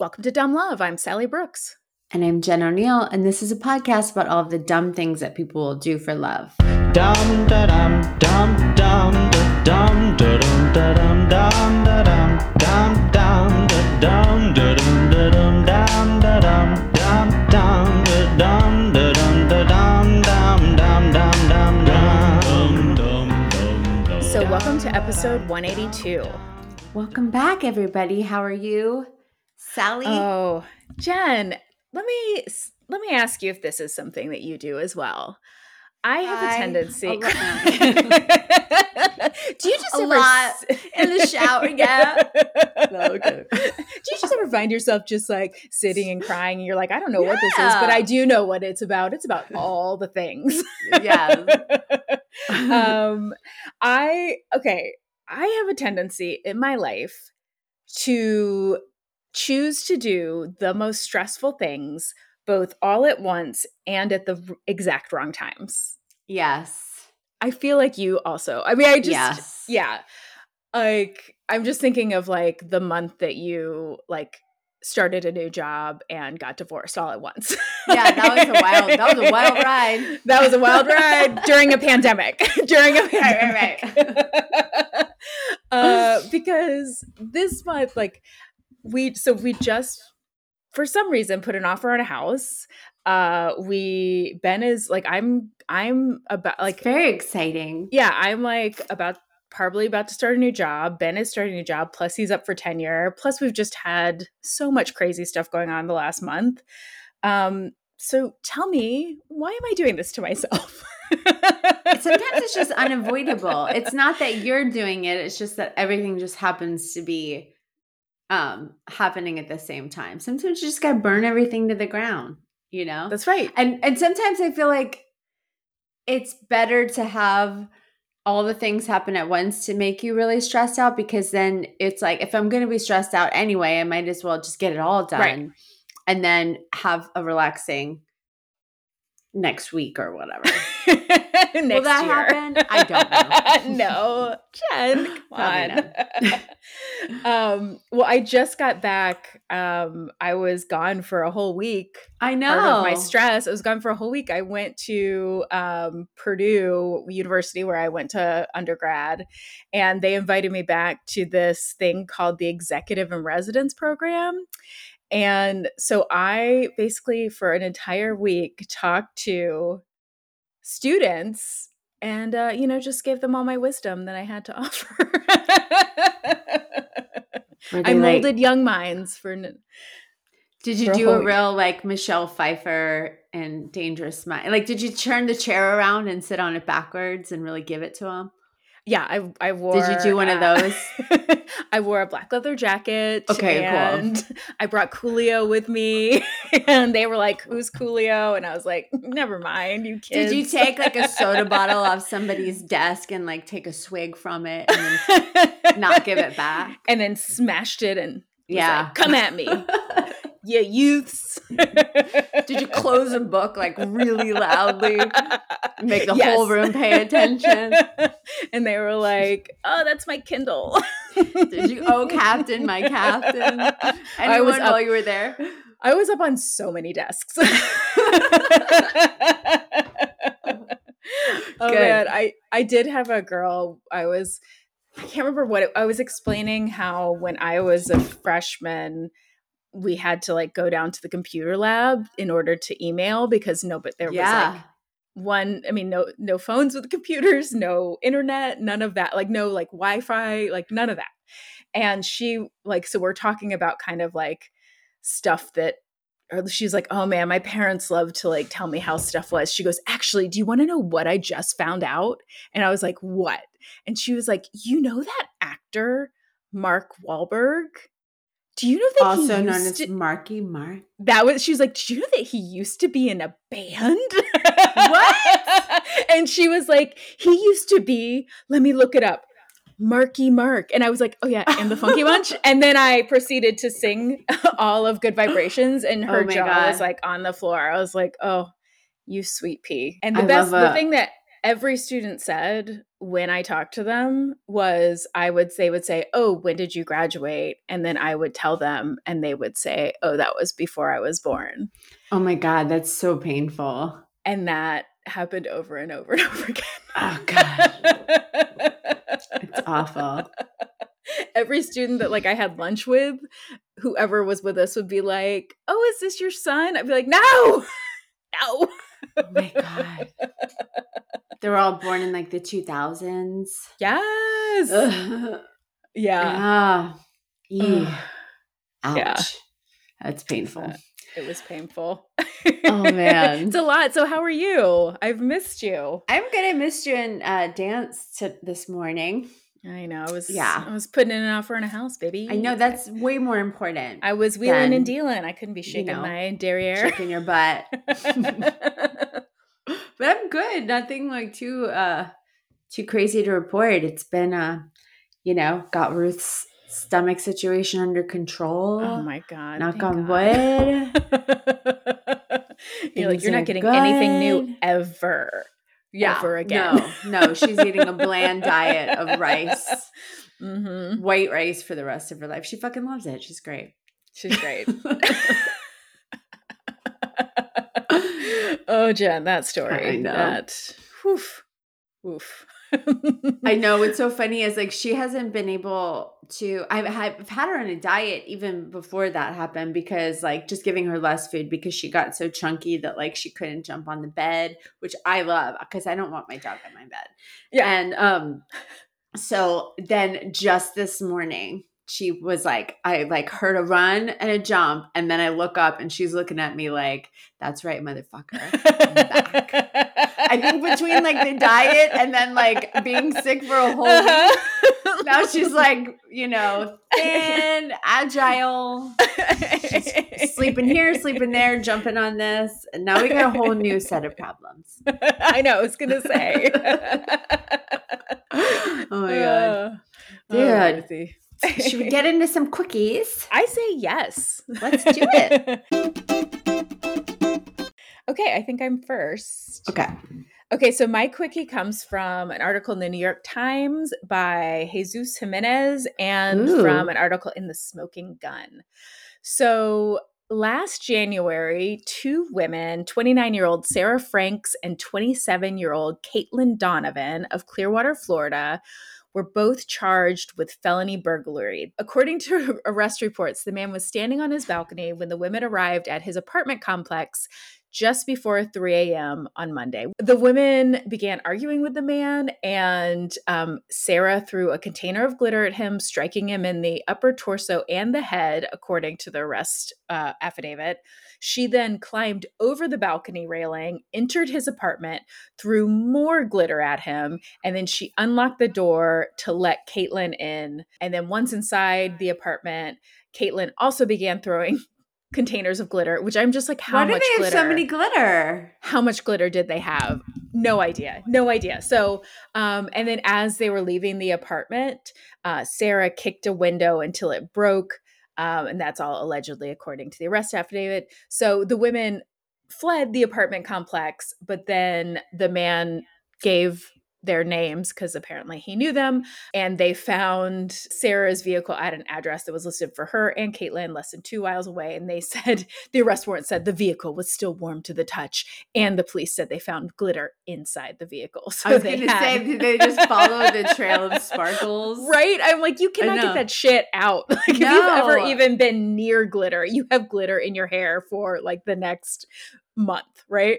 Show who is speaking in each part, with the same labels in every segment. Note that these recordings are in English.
Speaker 1: Welcome to Dumb Love. I'm Sally Brooks.
Speaker 2: And I'm Jen O'Neill, and this is a podcast about all of the dumb things that people will do for love.
Speaker 3: Dum da dum dum dum da dum da dum da dum dum da dum dum dum da dum da dum da dum dum da dum dum dum da dum da dum da dum dum dum dum dum dum dum dum
Speaker 1: So, welcome to episode 182.
Speaker 2: Welcome back, everybody. How are you? Sally?
Speaker 1: Oh, Jen, let me let me ask you if this is something that you do as well. I have a
Speaker 2: I-
Speaker 1: tendency.
Speaker 2: a
Speaker 1: do you just
Speaker 2: A
Speaker 1: ever
Speaker 2: lot. In the shower, yeah. No, okay.
Speaker 1: Do you just ever find yourself just like sitting and crying and you're like, I don't know what this is, but I do know what it's about. It's about all the things.
Speaker 2: yeah.
Speaker 1: um I okay, I have a tendency in my life to choose to do the most stressful things both all at once and at the exact wrong times.
Speaker 2: yes.
Speaker 1: I feel like you also. I mean, I just
Speaker 2: yes.
Speaker 1: yeah. Like I'm just thinking of like the month that you like started a new job and got divorced all at once.
Speaker 2: Yeah, that was a wild- that was a wild ride.
Speaker 1: That was a wild ride during a pandemic. during a
Speaker 2: right,
Speaker 1: pandemic. uh because this month like we so we just for some reason put an offer on a house. Uh we Ben is like I'm I'm about
Speaker 2: Like,
Speaker 1: like
Speaker 2: very exciting.
Speaker 1: yeah, I'm like about probably about to start a new job. Ben is starting a new job, plus he's up for tenure. Plus, we've just had so much crazy stuff going on the last month. Um, so tell me, why am I doing this to myself?
Speaker 2: Sometimes it's just unavoidable. It's not that you're doing it, it's just that everything just happens to be um happening at the same time. Sometimes you just gotta burn everything to the ground, you know?
Speaker 1: That's right.
Speaker 2: and and sometimes I feel like it's better to have all the things happen at once to make you really stressed out because then it's like if I'm going to be stressed out anyway, I might as well just get it all done
Speaker 1: Right.
Speaker 2: and then have a relaxing next week or whatever.
Speaker 1: Next
Speaker 2: that
Speaker 1: year.
Speaker 2: happen? I don't know.
Speaker 1: no, Jen, come on. um, well, I just got back. Um, I was gone for a whole week.
Speaker 2: I know.
Speaker 1: part of my stress. I was gone for a whole week. I went to um, Purdue University where I went to undergrad, and they invited me back to this thing called the Executive and Residence Program. And so I basically, for an entire week, talked to students and, uh, you know, just gave them all my wisdom that I had to offer. I
Speaker 2: they, like-
Speaker 1: molded young minds for.
Speaker 2: Did you
Speaker 1: for
Speaker 2: do
Speaker 1: whole
Speaker 2: a real like Michelle Pfeiffer and Dangerous Mind? Like, did you turn the chair around and sit on it backwards and really give it to them?
Speaker 1: Yeah, I I wore.
Speaker 2: Did you do one of
Speaker 1: uh,
Speaker 2: those?
Speaker 1: I wore a black leather jacket.
Speaker 2: Okay, cool.
Speaker 1: I brought Coolio with me, and they were like, "Who's Coolio?" And I was like, "Never mind, you kids."
Speaker 2: Did you take like a soda bottle off somebody's desk and like take a swig from it and not give it back?
Speaker 1: and then smashed it and was
Speaker 2: Yeah.
Speaker 1: like, "Come at me, you youths!"
Speaker 2: Did you close a book like really loudly? Make the
Speaker 1: Yes.
Speaker 2: whole room pay attention?
Speaker 1: and they were like, "Oh, that's my Kindle."
Speaker 2: Did you, oh, Captain, my Captain?
Speaker 1: I
Speaker 2: Anyone
Speaker 1: was
Speaker 2: while you were there?
Speaker 1: I was up on so many desks. oh
Speaker 2: Good.
Speaker 1: man, I I did have a girl. I was I can't remember what it, I was explaining how when I was a freshman we had to like go down to the computer lab in order to email because no but there was like one I mean no no phones with computers, no internet, none of that. Like no like Wi-Fi, like none of that. And she like so we're talking about kind of like stuff that or she's like, "Oh man, my parents love to like tell me how stuff was." She goes, "Actually, do you want to know what I just found out?" And I was like, "What?" And she was like, "You know that actor Mark Wahlberg? Do you know that
Speaker 2: also
Speaker 1: he
Speaker 2: known as
Speaker 1: to-
Speaker 2: Marky Mark.
Speaker 1: that was she was like, Did you know that he used to be in a band?
Speaker 2: What?
Speaker 1: and she was like, He used to be, let me look it up. Marky Mark. And I was like, Oh yeah, and the Funky Bunch. And then I proceeded to sing all of Good Vibrations and oh her
Speaker 2: Oh
Speaker 1: jaw
Speaker 2: God.
Speaker 1: was like on the floor. I was like, Oh, you sweet pea. And the
Speaker 2: I
Speaker 1: best the thing that every student said when I talked to them was I would they would say, "Oh, when did you graduate?" and then I would tell them and they would say, "Oh, that was before I was born."
Speaker 2: Oh my god, that's so painful.
Speaker 1: And that happened over and over and over again.
Speaker 2: Oh god. It's awful.
Speaker 1: Every student that like I had lunch with, whoever was with us would be like, "Oh, is this your son?" I'd be like, "No." No.
Speaker 2: Oh my god. They were all born in like the 2000s.
Speaker 1: Yes.
Speaker 2: Ugh.
Speaker 1: Yeah.
Speaker 2: Ah.
Speaker 1: Ugh.
Speaker 2: Ouch.
Speaker 1: Yeah.
Speaker 2: That's painful.
Speaker 1: It was painful.
Speaker 2: Oh, man.
Speaker 1: it's a lot. So how are you? I've missed you.
Speaker 2: I'm good. I missed you in uh, dance to this morning.
Speaker 1: I know. I was
Speaker 2: Yeah.
Speaker 1: I was putting in an offer in a house, baby.
Speaker 2: I know that's way more important.
Speaker 1: I was wheeling
Speaker 2: Then,
Speaker 1: and dealing. I couldn't be
Speaker 2: you
Speaker 1: shaking
Speaker 2: know,
Speaker 1: my derriere.
Speaker 2: Shaking your butt. but I'm good. Nothing like too uh too crazy to report. It's been uh you know, got Ruth's stomach situation under control.
Speaker 1: oh my god.
Speaker 2: Knock on
Speaker 1: God. you're like you're not getting anything new ever.
Speaker 2: Yeah.
Speaker 1: ever again.
Speaker 2: No, no, she's eating a bland diet of rice,
Speaker 1: hmm
Speaker 2: white rice for the rest of her life. She fucking loves it. She's great.
Speaker 1: She's great. oh, Jen, that story.
Speaker 2: I know.
Speaker 1: That. Woof. Woof.
Speaker 2: I know what's so funny is like she hasn't been able to. I've had, I've had her on a diet even before that happened because like just giving her less food because she got so chunky that like she couldn't jump on the bed, which I love because I don't want my dog on my bed.
Speaker 1: Yeah.
Speaker 2: and um, so then just this morning she was like, I like heard a run and a jump, and then I look up and she's looking at me like, "That's right, motherfucker." I think between like the diet and then like being sick for a whole week,
Speaker 1: Uh-huh.
Speaker 2: now she's like, you know, thin, agile, she's sleeping here, sleeping there, jumping on this. And now we got a whole new set of problems.
Speaker 1: I know. I was gonna say.
Speaker 2: Oh my God.
Speaker 1: Oh,
Speaker 2: Dude.
Speaker 1: Ruthie.
Speaker 2: Should we get into some quickies?
Speaker 1: I say yes.
Speaker 2: Let's do it.
Speaker 1: Okay, I think I'm first.
Speaker 2: Okay.
Speaker 1: Okay, so my quickie comes from an article in the New York Times by Jesus Jimenez and
Speaker 2: Ooh.
Speaker 1: from an article in The Smoking Gun. So last January, two women, 29 year old Sarah Franks and 27 year old Caitlin Donovan of Clearwater, Florida, were both charged with felony burglary. According to arrest reports, the man was standing on his balcony when the women arrived at his apartment complex just before 3 a.m. on Monday. The women began arguing with the man, and um, Sarah threw a container of glitter at him, striking him in the upper torso and the head, according to the arrest uh, affidavit. She then climbed over the balcony railing, entered his apartment, threw more glitter at him, and then she unlocked the door to let Caitlin in. And then once inside the apartment, Caitlin also began throwing containers of glitter, which I'm just like, how
Speaker 2: Why do
Speaker 1: much
Speaker 2: they have
Speaker 1: glitter?
Speaker 2: so many glitter?
Speaker 1: how much glitter did they have? No idea. No idea. So, um, and then as they were leaving the apartment, uh, Sarah kicked a window until it broke. Um, and that's all allegedly according to the arrest affidavit. So the women fled the apartment complex, but then the man gave their names because apparently he knew them. And they found Sarah's vehicle at an address that was listed for her and Caitlin less than two miles away. And they said the arrest warrant said the vehicle was still warm to the touch. And the police said they found glitter inside the vehicle. So
Speaker 2: I was
Speaker 1: they
Speaker 2: to
Speaker 1: had-
Speaker 2: say, did they just follow the trail of sparkles?
Speaker 1: Right? I'm like, you cannot get that shit out. Like, if you've ever even been near glitter, you have glitter in your hair for like the next month, right?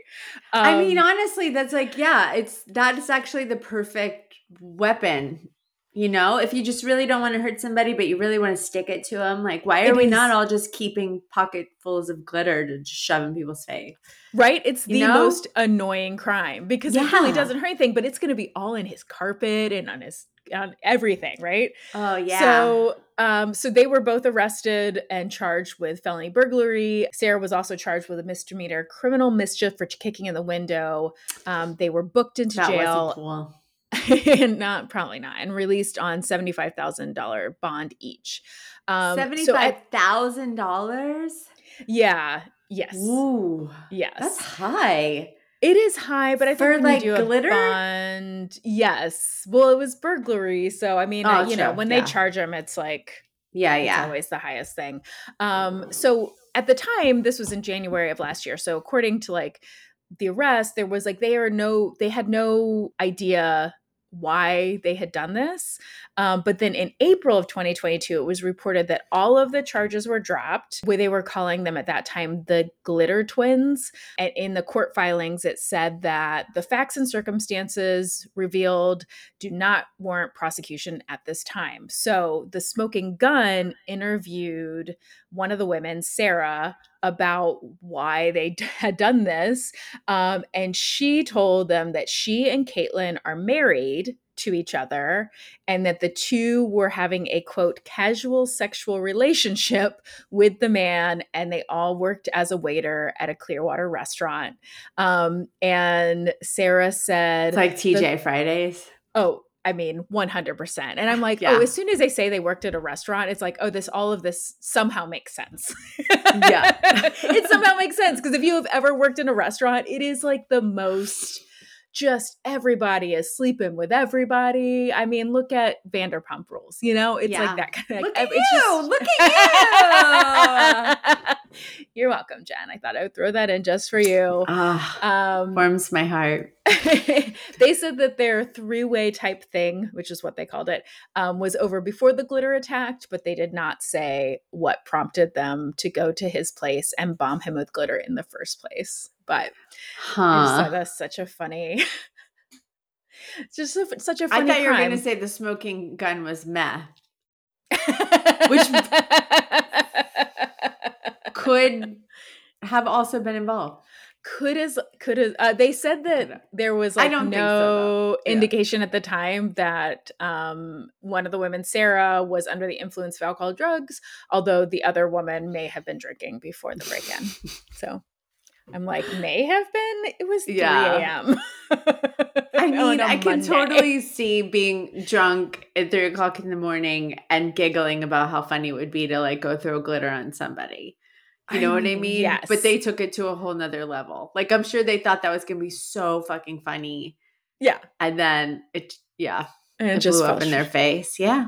Speaker 2: I mean,
Speaker 1: Um,
Speaker 2: honestly, that's like, yeah, it's that is actually the perfect weapon. You know, if you just really don't want to hurt somebody, but you really want to stick it to them, like, why are we
Speaker 1: is-
Speaker 2: not all just keeping pocketfuls of glitter to just shove in people's face?
Speaker 1: right? It's
Speaker 2: You
Speaker 1: the
Speaker 2: know?
Speaker 1: most annoying crime because it really doesn't hurt anything, but it's going to be all in his carpet and on his on everything, right?
Speaker 2: Oh yeah.
Speaker 1: So, um, so they were both arrested and charged with felony burglary. Sarah was also charged with a misdemeanor criminal mischief for kicking in the window. Um, they were booked into
Speaker 2: that
Speaker 1: jail.
Speaker 2: cool.
Speaker 1: and not probably not and released on $75,000 bond each. Um so
Speaker 2: Seventy-five
Speaker 1: at-
Speaker 2: thousand dollars.
Speaker 1: yeah, yes.
Speaker 2: Ooh,
Speaker 1: Yes.
Speaker 2: that's high.
Speaker 1: It is high, but I think
Speaker 2: For,
Speaker 1: when
Speaker 2: like,
Speaker 1: do
Speaker 2: glitter?
Speaker 1: bond, yes. Well, it was burglary, so I mean,
Speaker 2: Oh,
Speaker 1: uh, you know, when
Speaker 2: yeah.
Speaker 1: they charge them, it's like
Speaker 2: Yeah,
Speaker 1: it's
Speaker 2: yeah.
Speaker 1: always the highest thing. Um, so at the time, this was in January of last year. So according to like the arrest, there was like they are no, they had no idea why they had done this. Um, but then in April of 2022, it was reported that all of the charges were dropped, where they were calling them at that time the glitter twins. And in the court filings, it said that the facts and circumstances revealed do not warrant prosecution at this time. So the smoking gun interviewed one of the women, Sarah, about why they d- had done this. Um, and she told them that she and Caitlin are married to each other and that the two were having a quote casual sexual relationship with the man and they all worked as a waiter at a clearwater restaurant um, and sarah said
Speaker 2: It's like TGI Fridays.
Speaker 1: Oh, I mean, 100%. And I'm like, oh,
Speaker 2: Yeah.
Speaker 1: oh, as soon as they say they worked at a restaurant, it's like, oh, this, all of this somehow makes sense.
Speaker 2: Yeah.
Speaker 1: it somehow makes sense. Because if you have ever worked in a restaurant, it is like the most just everybody is sleeping with everybody. I mean, look at Vanderpump Rules, you know? It's
Speaker 2: Yeah.
Speaker 1: like that kind of
Speaker 2: Look
Speaker 1: like,
Speaker 2: at you. Look at
Speaker 1: You're welcome, Jen. I thought I would throw that in just for you.
Speaker 2: Ah,
Speaker 1: Um,
Speaker 2: warms my heart.
Speaker 1: they said that their three-way type thing, which is what they called it, um, was over before the glitter attacked, but they did not say what prompted them to go to his place and bomb him with glitter in the first place. But I
Speaker 2: Huh.
Speaker 1: that's such a funny, just a, such a
Speaker 2: I
Speaker 1: funny.
Speaker 2: thought you were going to say the smoking gun was meth.
Speaker 1: which
Speaker 2: Could have also been involved.
Speaker 1: could as could as uh, they said that there was
Speaker 2: I don't
Speaker 1: no
Speaker 2: so. Yeah.
Speaker 1: indication at the time that um one of the women sarah was under the influence of alcohol drugs although the other woman may have been drinking before the break-in so i'm like may have been it was 3
Speaker 2: Yeah.
Speaker 1: a.m
Speaker 2: I mean, I can
Speaker 1: Monday.
Speaker 2: totally see being drunk at three o'clock in the morning and giggling about how funny it would be to like go throw glitter on somebody. You know what I mean?
Speaker 1: yes
Speaker 2: But they took it to a whole nother level. Like I'm sure they thought that was gonna be so fucking funny.
Speaker 1: yeah
Speaker 2: And then it yeah,
Speaker 1: and
Speaker 2: it,
Speaker 1: it just
Speaker 2: blew up in their face. Yeah.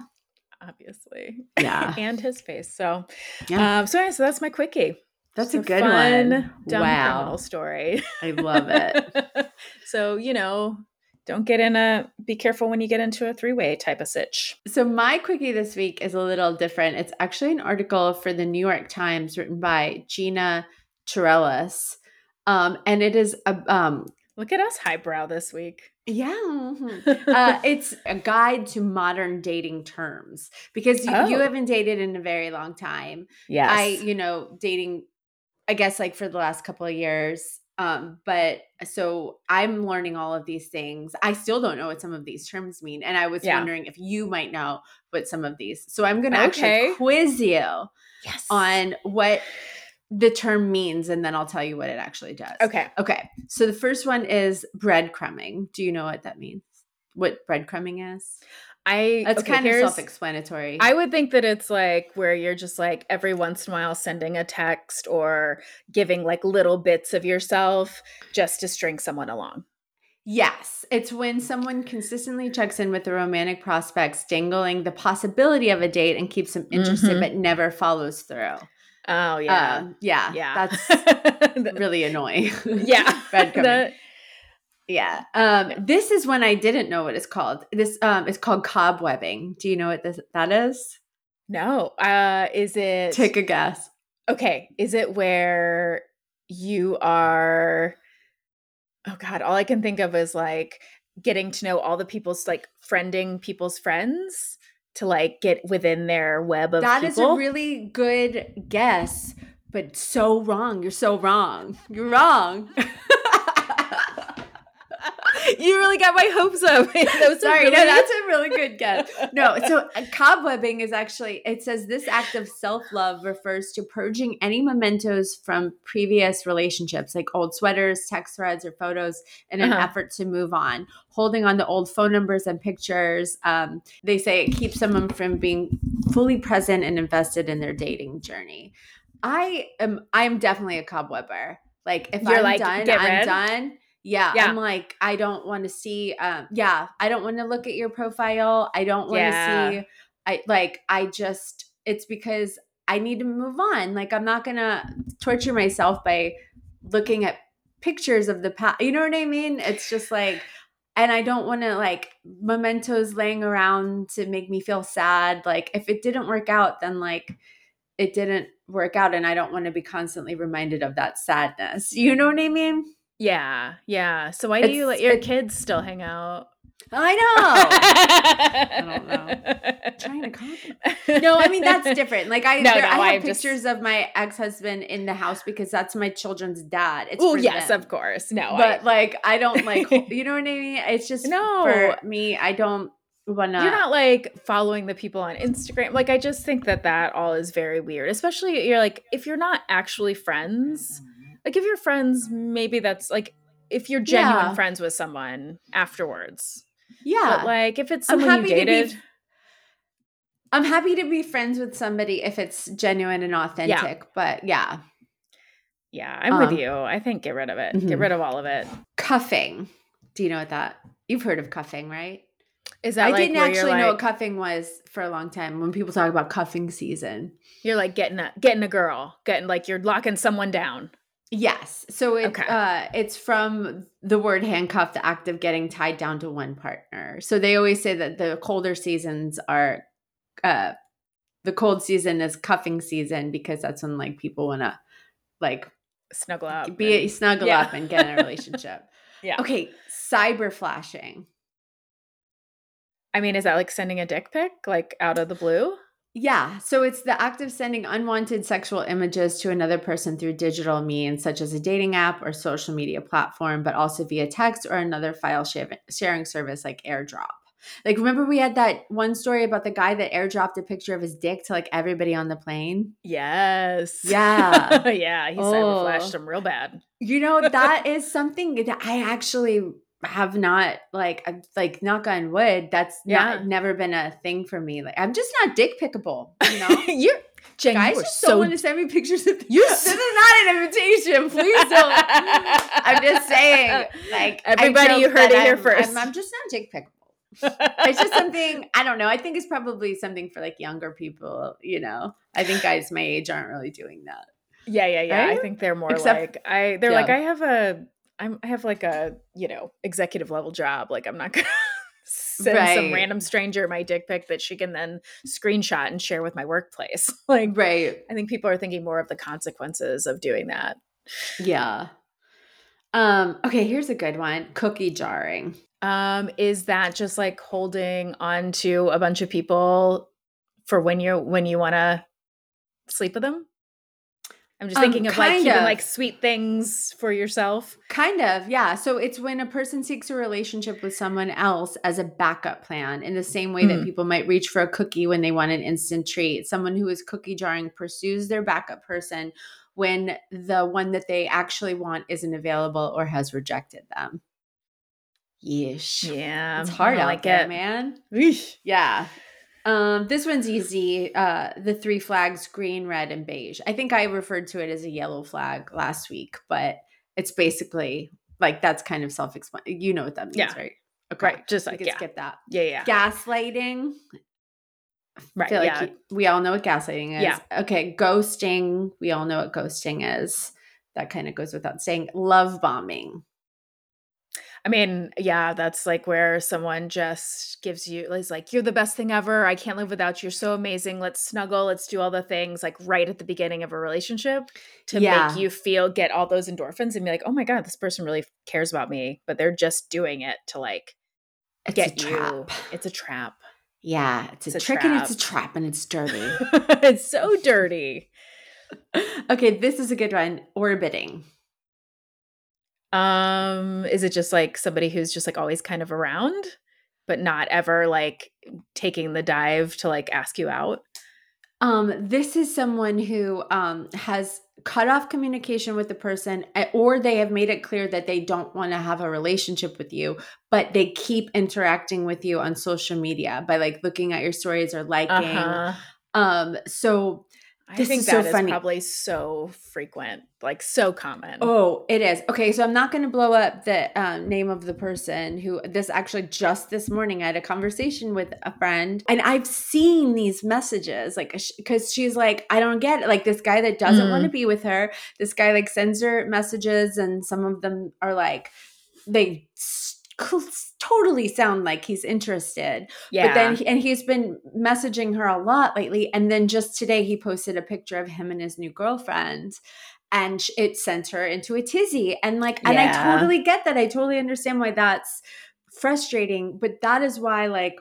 Speaker 1: obviously
Speaker 2: Yeah.
Speaker 1: and his face so
Speaker 2: Yeah.
Speaker 1: um so yeah so that's my quickie
Speaker 2: That's
Speaker 1: Just
Speaker 2: a good
Speaker 1: fun,
Speaker 2: one.
Speaker 1: dumb
Speaker 2: Wow.
Speaker 1: criminal story
Speaker 2: I love it.
Speaker 1: so you know don't get in a be careful when you get into a three-way type of sitch
Speaker 2: So my quickie this week is a little different. It's actually an article for the New York Times written by Gina Cherelus. Um, and it is a um
Speaker 1: look at us highbrow this week
Speaker 2: yeah. mhm. uh, it's a guide to modern dating terms because you, you
Speaker 1: Oh.
Speaker 2: haven't dated in a very long time.
Speaker 1: yes
Speaker 2: I, you know, dating, I guess like for the last couple of years. Um, but so I'm learning all of these things. I still don't know what some of these terms mean. And I was
Speaker 1: Yeah.
Speaker 2: wondering if you might know what some of these. So I'm gonna
Speaker 1: Okay.
Speaker 2: actually quiz you
Speaker 1: yes
Speaker 2: on what the term means, and then I'll tell you what it actually does.
Speaker 1: okay
Speaker 2: Okay. So the first one is breadcrumbing. Do you know what that means? What breadcrumbing is?
Speaker 1: I
Speaker 2: That's
Speaker 1: okay,
Speaker 2: kind of self-explanatory.
Speaker 1: I would think that it's like where you're just like every once in a while sending a text or giving like little bits of yourself just to string someone along.
Speaker 2: Yes, it's when someone consistently checks in with the romantic prospects, dangling the possibility of a date and keeps them interested
Speaker 1: Mhm.
Speaker 2: but never follows through.
Speaker 1: Oh yeah.
Speaker 2: Um, yeah,
Speaker 1: yeah.
Speaker 2: that's really annoying.
Speaker 1: yeah.
Speaker 2: Yeah. Um, this is when I didn't know what it's called. This um, it's called cobwebbing. Do you know what this that is?
Speaker 1: no. Uh is it
Speaker 2: Take a guess.
Speaker 1: Okay, is it where you are Oh god, all I can think of is like getting to know all the people's like friending people's friends to like get within their web of
Speaker 2: That is
Speaker 1: people.
Speaker 2: a really good guess, but so wrong. You're so wrong. You're wrong.
Speaker 1: you really got my hopes up. That
Speaker 2: Sorry, no, that's a really good guess. No, so uh, cobwebbing is actually, it says this act of self love refers to purging any mementos from previous relationships, like old sweaters, text threads, or photos, in an
Speaker 1: Uh-huh.
Speaker 2: effort to move on. Holding on to old phone numbers and pictures. Um, they say it keeps someone from being fully present and invested in their dating journey. I am, I am definitely a cobwebber. Like if
Speaker 1: You're
Speaker 2: I'm
Speaker 1: like,
Speaker 2: done, I'm done. Yeah,
Speaker 1: Yeah.
Speaker 2: I'm like, I don't want to see. Um, yeah, I don't want to look at your profile. I don't want to
Speaker 1: Yeah.
Speaker 2: see. I like. I just. It's because I need to move on. Like, I'm not gonna torture myself by looking at pictures of the past. You know what I mean? It's just like, and I don't want to like mementos laying around to make me feel sad. Like, if it didn't work out, then like it didn't work out, and I don't want to be constantly reminded of that sadness. You know what I mean?
Speaker 1: Yeah, yeah. So why do you let your kids still hang out?
Speaker 2: I know.
Speaker 1: I
Speaker 2: don't know. trying to no, I mean that's different. Like I,
Speaker 1: No,
Speaker 2: there,
Speaker 1: no,
Speaker 2: I have
Speaker 1: I'm just-
Speaker 2: pictures of my ex husband in the house because that's my children's dad. It's
Speaker 1: Oh yes,
Speaker 2: them.
Speaker 1: of course. No,
Speaker 2: but
Speaker 1: I,
Speaker 2: like I don't like you know what I mean. It's just
Speaker 1: No.
Speaker 2: for me. I don't wanna.
Speaker 1: you're not like following the people on Instagram. Like I just think that that all is very weird. Especially you're like if you're not actually friends. Like if you're friends, maybe that's like if you're genuine
Speaker 2: Yeah.
Speaker 1: friends with someone afterwards.
Speaker 2: yeah.
Speaker 1: But like if it's
Speaker 2: I'm
Speaker 1: someone you
Speaker 2: happy to be-
Speaker 1: dated,
Speaker 2: I'm happy to be friends with somebody if it's genuine and authentic. But yeah,
Speaker 1: yeah, I'm
Speaker 2: Um,
Speaker 1: with you. I think get rid of it. Get
Speaker 2: mhm.
Speaker 1: rid of all of it.
Speaker 2: cuffing. Do you know what that? You've heard of cuffing, right?
Speaker 1: Is that
Speaker 2: I
Speaker 1: like
Speaker 2: didn't actually know what cuffing was for a long time. When people talk about cuffing season,
Speaker 1: You're like getting a getting a girl, getting like you're locking someone down.
Speaker 2: Yes. So it,
Speaker 1: Okay.
Speaker 2: uh, it's from the word handcuff, the act of getting tied down to one partner. So they always say that the colder seasons are, uh, the cold season is cuffing season because that's when like people want to like
Speaker 1: Snuggle up.
Speaker 2: be
Speaker 1: and-
Speaker 2: snuggle
Speaker 1: yeah.
Speaker 2: up and get in a relationship.
Speaker 1: Yeah.
Speaker 2: Okay. Cyber flashing.
Speaker 1: I mean, is that like sending a dick pic like out of the blue?
Speaker 2: Yeah. So it's the act of sending unwanted sexual images to another person through digital means, such as a dating app or social media platform, but also via text or another file sharing service like AirDrop. Like, remember we had that one story about the guy that airdropped a picture of his dick to like everybody on the plane?
Speaker 1: Yes.
Speaker 2: Yeah.
Speaker 1: yeah. He
Speaker 2: Oh.
Speaker 1: flashed him real bad.
Speaker 2: You know, that is something that I actually have not like I've, like knock on wood that's
Speaker 1: Yeah.
Speaker 2: not never been a thing for me like i'm just not dick pickable you know
Speaker 1: you're Jen,
Speaker 2: guys
Speaker 1: you are
Speaker 2: just
Speaker 1: so
Speaker 2: don't want to send me pictures of
Speaker 1: You're
Speaker 2: this is not an invitation please don't i'm just saying like
Speaker 1: Everybody, you heard it here
Speaker 2: I'm-
Speaker 1: first.
Speaker 2: I'm, I'm just not dick pickable it's just something i don't know i think it's probably something for like younger people you know i think guys my age aren't really doing that
Speaker 1: Yeah, yeah, yeah. I think they're more
Speaker 2: Except-
Speaker 1: like I. They're like I have a. I'm, I have like a you know executive level job. Like I'm not gonna send some random stranger my dick pic that she can then screenshot and share with my workplace. like
Speaker 2: right
Speaker 1: I think people are thinking more of the consequences of doing that.
Speaker 2: yeah um okay here's a good one cookie jarring
Speaker 1: Um, is that just like holding on to a bunch of people for when you're when you want to sleep with them? I'm just
Speaker 2: Um,
Speaker 1: thinking of like keeping
Speaker 2: of.
Speaker 1: like sweet things for yourself.
Speaker 2: Kind of, yeah. So it's when a person seeks a relationship with someone else as a backup plan, in the same way that
Speaker 1: Mm.
Speaker 2: people might reach for a cookie when they want an instant treat. Someone who is cookie jarring pursues their backup person when the one that they actually want isn't available or has rejected them. Yeesh.
Speaker 1: Yeah,
Speaker 2: It's hard
Speaker 1: I
Speaker 2: out
Speaker 1: like
Speaker 2: there,
Speaker 1: it.
Speaker 2: man.
Speaker 1: Eesh.
Speaker 2: Yeah. Um, this one's easy. Uh, the three flags, green, red, and beige. I think I referred to it as a yellow flag last week, but it's basically like that's kind of self-explanatory. You know what that means,
Speaker 1: Yeah.
Speaker 2: right? Okay.
Speaker 1: Right, just like yeah,
Speaker 2: skip that.
Speaker 1: yeah, yeah,
Speaker 2: Gaslighting.
Speaker 1: Right.
Speaker 2: like
Speaker 1: yeah.
Speaker 2: you- we all know what gaslighting is.
Speaker 1: Yeah.
Speaker 2: Okay. Ghosting. We all know what ghosting is. That kind of goes without saying. Love bombing.
Speaker 1: I mean, yeah, that's like where someone just gives you is like, you're the best thing ever. I can't live without you. You're so amazing. Let's snuggle. Let's do all the things like right at the beginning of a relationship to
Speaker 2: Yeah.
Speaker 1: make you feel get all those endorphins and be like, oh my God, this person really cares about me. But they're just doing it to like
Speaker 2: It's
Speaker 1: get
Speaker 2: a
Speaker 1: you.
Speaker 2: trap.
Speaker 1: It's a trap.
Speaker 2: Yeah, it's,
Speaker 1: It's
Speaker 2: a,
Speaker 1: a
Speaker 2: trick and it's a
Speaker 1: trap.
Speaker 2: trap and it's dirty.
Speaker 1: it's so dirty.
Speaker 2: okay, this is a good one. Orbiting.
Speaker 1: Um, is it just like somebody who's just like always kind of around, but not ever like taking the dive to like ask you out?
Speaker 2: Um, this is someone who um, has cut off communication with the person, eh, or they have made it clear that they don't want to have a relationship with you, but they keep interacting with you on social media by like looking at your stories or liking.
Speaker 1: Uh-huh.
Speaker 2: Um, so
Speaker 1: I
Speaker 2: This
Speaker 1: think
Speaker 2: is so
Speaker 1: that is
Speaker 2: funny.
Speaker 1: probably so frequent, like so common.
Speaker 2: Oh, it is. Okay, so I'm not going to blow up the um, name of the person who this actually just this morning I had a conversation with a friend and I've seen these messages like cuz she's like I don't get it like this guy that doesn't
Speaker 1: Mm.
Speaker 2: want to be with her. This guy like sends her messages and some of them are like they s- cl- totally sound like he's interested.
Speaker 1: yeah.
Speaker 2: But then, and he's been messaging her a lot lately. And then just today, he posted a picture of him and his new girlfriend, and it sent her into a tizzy. And like, and I totally get that. I totally understand why that's frustrating. But that is why, like,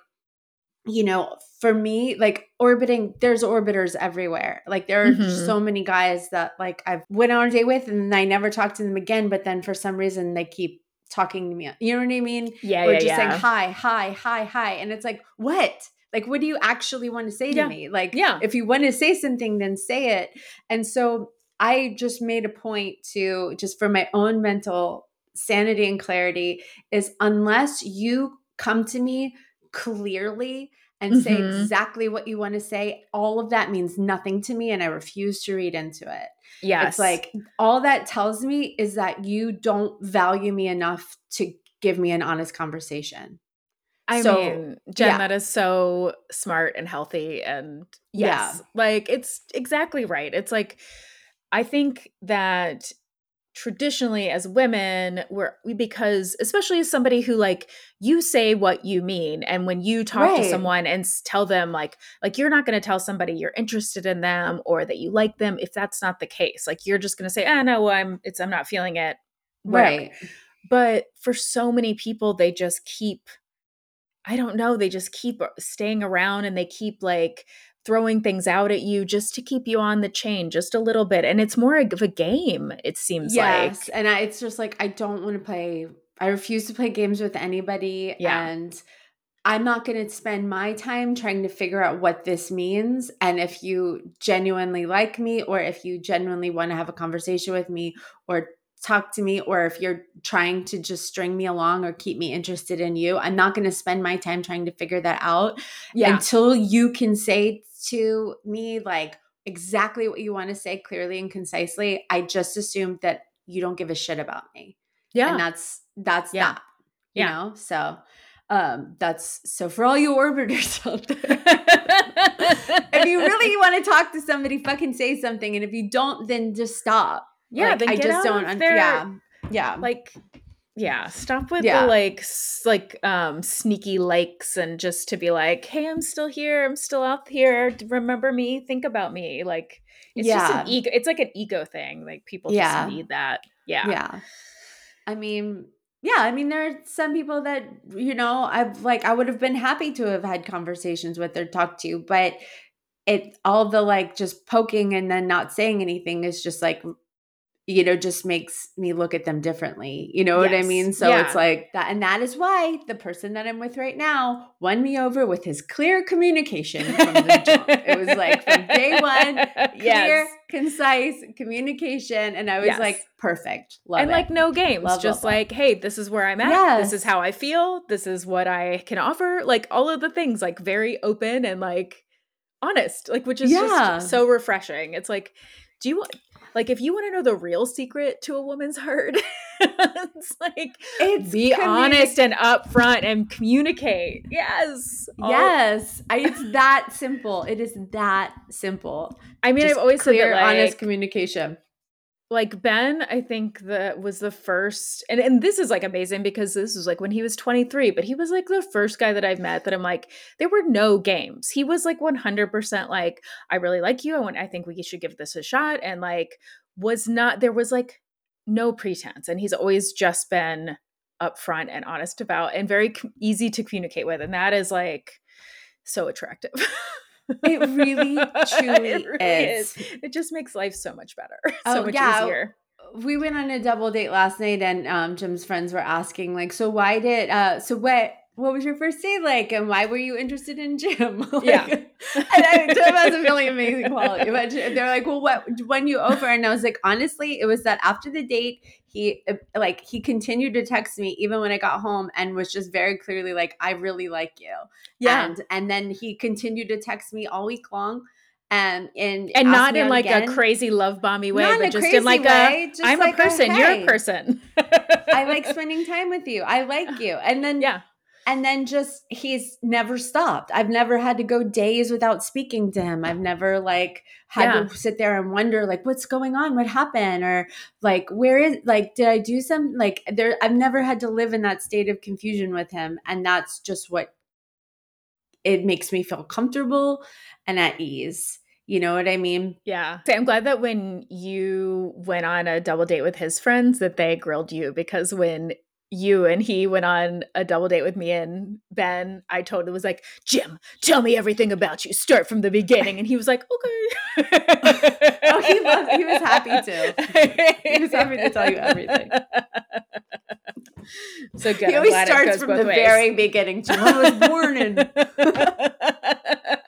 Speaker 2: you know, for me, like orbiting, there's orbiters everywhere. Like there are
Speaker 1: Mhm.
Speaker 2: so many guys that like I've went on a date with and I never talked to them again. But then for some reason they keep talking to me. You know what I mean?
Speaker 1: yeah,
Speaker 2: or
Speaker 1: yeah,
Speaker 2: just
Speaker 1: yeah.
Speaker 2: saying hi, hi, hi, hi. And it's like, what? Like, what do you actually want to say to
Speaker 1: Yeah.
Speaker 2: me? Like,
Speaker 1: Yeah.
Speaker 2: if you want to say something, then say it. And so I just made a point to just for my own mental sanity and clarity is unless you come to me clearly and say
Speaker 1: Mhm.
Speaker 2: exactly what you want to say, all of that means nothing to me and I refuse to read into it.
Speaker 1: Yes.
Speaker 2: It's like all that tells me is that you don't value me enough to give me an honest conversation.
Speaker 1: I
Speaker 2: so,
Speaker 1: mean, Jen,
Speaker 2: yeah.
Speaker 1: that is so smart and healthy. And
Speaker 2: Yeah.
Speaker 1: yes, like it's exactly right. It's like, I think that traditionally as women we're we because especially as somebody who like you say what you mean and when you talk to someone and tell them like like you're not going to tell somebody you're interested in them or that you like them if that's not the case like you're just going to say ah no i'm it's i'm not feeling it whatever."
Speaker 2: Right.
Speaker 1: but for so many people they just keep i don't know they just keep uh, staying around and they keep like throwing things out at you just to keep you on the chain just a little bit and it's more of a game it seems like.
Speaker 2: Yes.
Speaker 1: like
Speaker 2: And I, it's just like, I don't want to play, I refuse to play games with anybody.
Speaker 1: Yeah.
Speaker 2: And I'm not going to spend my time trying to figure out what this means. And if you genuinely like me, or if you genuinely want to have a conversation with me, or talk to me, or if you're trying to just string me along or keep me interested in you, I'm not going to spend my time trying to figure that out
Speaker 1: yeah
Speaker 2: until you can say to me like exactly what you want to say clearly and concisely i just assumed that you don't give a shit about me.
Speaker 1: Yeah.
Speaker 2: and that's that's
Speaker 1: Yeah.
Speaker 2: that you
Speaker 1: Yeah.
Speaker 2: know? So um that's so for all you orbiters out there if you really want to talk to somebody fucking say something and if you don't then just stop.
Speaker 1: Yeah
Speaker 2: Like, i just don't un-
Speaker 1: their-
Speaker 2: yeah yeah.
Speaker 1: Like yeah stop with
Speaker 2: Yeah.
Speaker 1: the like s- like um sneaky likes and just to be like hey i'm still here i'm still out here remember me think about me like it's just an ego it's like an ego thing like people
Speaker 2: Yeah.
Speaker 1: just need that yeah
Speaker 2: yeah i mean yeah i mean there are some people that you know i've like i would have been happy to have had conversations with or talked to but it all the like just poking and then not saying anything is just like you know just makes me look at them differently you know what i mean so
Speaker 1: Yeah.
Speaker 2: it's like that and that is why the person that i'm with right now won me over with his clear communication from the jump it was like from day one clear, concise communication. And I was
Speaker 1: Yes.
Speaker 2: like, perfect. Love
Speaker 1: and
Speaker 2: it.
Speaker 1: like no games
Speaker 2: Love,
Speaker 1: just
Speaker 2: love, love.
Speaker 1: like hey this is where i'm at this is how i feel this is what i can offer like all of the things like very open and like honest like which is
Speaker 2: Yeah.
Speaker 1: just so refreshing it's like do you want like if you want to know the real secret to a woman's heart it's like
Speaker 2: it's
Speaker 1: be
Speaker 2: communi-
Speaker 1: honest and upfront and communicate yes
Speaker 2: Yes. I, it's that simple. It is that simple.
Speaker 1: i mean
Speaker 2: Just
Speaker 1: i've always
Speaker 2: clear,
Speaker 1: said that like,
Speaker 2: honest communication.
Speaker 1: Like Ben, I think that was the first, and and this is like amazing because this was like when he was 23, but he was like the first guy that I've met that I'm like, there were no games. He was like 100% like, I really like you. I want, I think we should give this a shot, and like was not there was like no pretense, and he's always just been upfront and honest about, and very easy to communicate with, and that is like so attractive.
Speaker 2: It really, truly is.
Speaker 1: It just makes life so much better,
Speaker 2: Oh,
Speaker 1: so much
Speaker 2: yeah.
Speaker 1: easier.
Speaker 2: We went on a double date last night and um Jim's friends were asking, like, so why did uh so what what was your first date like and why were you interested in Jim? Like,
Speaker 1: Yeah.
Speaker 2: and I Jim has a really amazing quality. But they're like, well, what won you over? And I was like, honestly, it was that after the date, he uh, like he continued to text me even when I got home and was just very clearly like, I really like you.
Speaker 1: Yeah.
Speaker 2: And and then he continued to text me all week long. and and
Speaker 1: and not in like
Speaker 2: again.
Speaker 1: a crazy love bomby way,
Speaker 2: Not
Speaker 1: but just in like
Speaker 2: way,
Speaker 1: a I'm
Speaker 2: like
Speaker 1: a
Speaker 2: a,
Speaker 1: person, you're a person.
Speaker 2: I like spending time with you. I like you. And then
Speaker 1: yeah.
Speaker 2: And then just he's never stopped. I've never had to go days without speaking to him. I've never like had
Speaker 1: Yeah.
Speaker 2: to sit there and wonder like what's going on, what happened or like where is like did I do some like there I've never had to live in that state of confusion with him and that's just what it makes me feel comfortable and at ease. You know what I mean?
Speaker 1: Yeah. So I'm glad that when you went on a double date with his friends that they grilled you because when you and he went on a double date with me and Ben, I totally was like, Jim, tell me everything about you. Start from the beginning. And he was like, okay.
Speaker 2: Oh, he loved- he was happy to. He was happy to tell you everything.
Speaker 1: So good.
Speaker 2: he always starts from the
Speaker 1: ways.
Speaker 2: very beginning. Jim, I was born in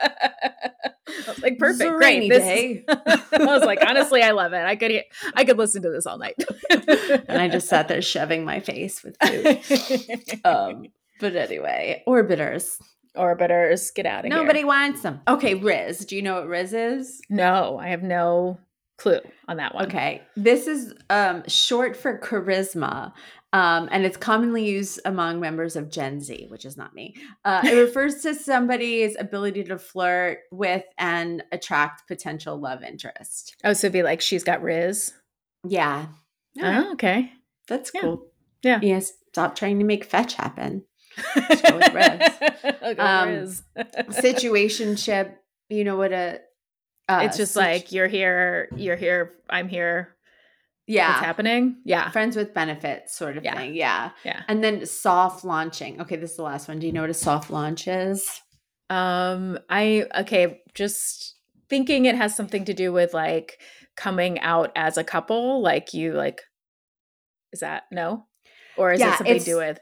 Speaker 1: like, perfect, great.
Speaker 2: rainy
Speaker 1: This
Speaker 2: day.
Speaker 1: I was like, honestly, I love it. I could, I could listen to this all night.
Speaker 2: and I just sat there shoving my face with food. Um, but anyway, orbiters.
Speaker 1: Orbiters, get out of here.
Speaker 2: Nobody wants them. Okay, Rizz. Do you know what Rizz is?
Speaker 1: No, I have no clue on that one.
Speaker 2: Okay, this is um, short for charisma. Um, and it's commonly used among members of Gen Z, which is not me. Uh, it refers to somebody's ability to flirt with and attract potential love interest.
Speaker 1: Oh, so it'd be like she's got Rizz.
Speaker 2: Yeah. Yeah.
Speaker 1: Oh, okay.
Speaker 2: That's
Speaker 1: Yeah.
Speaker 2: cool.
Speaker 1: Yeah.
Speaker 2: Yes. Stop trying to make fetch happen. go with
Speaker 1: Rizz. Go
Speaker 2: Um,
Speaker 1: Rizz.
Speaker 2: Situationship. You know what a. Uh,
Speaker 1: it's just
Speaker 2: situ-
Speaker 1: like you're here, you're here, I'm here.
Speaker 2: Yeah,
Speaker 1: What's happening? Yeah.
Speaker 2: friends with benefits sort of
Speaker 1: Yeah.
Speaker 2: thing. Yeah,
Speaker 1: Yeah.
Speaker 2: and then soft launching. Okay, this is the last one. Do you know what a soft launch is?
Speaker 1: Um, I okay, just thinking it has something to do with like coming out as a couple, like you like is that no? Or is
Speaker 2: Yeah,
Speaker 1: it something to do with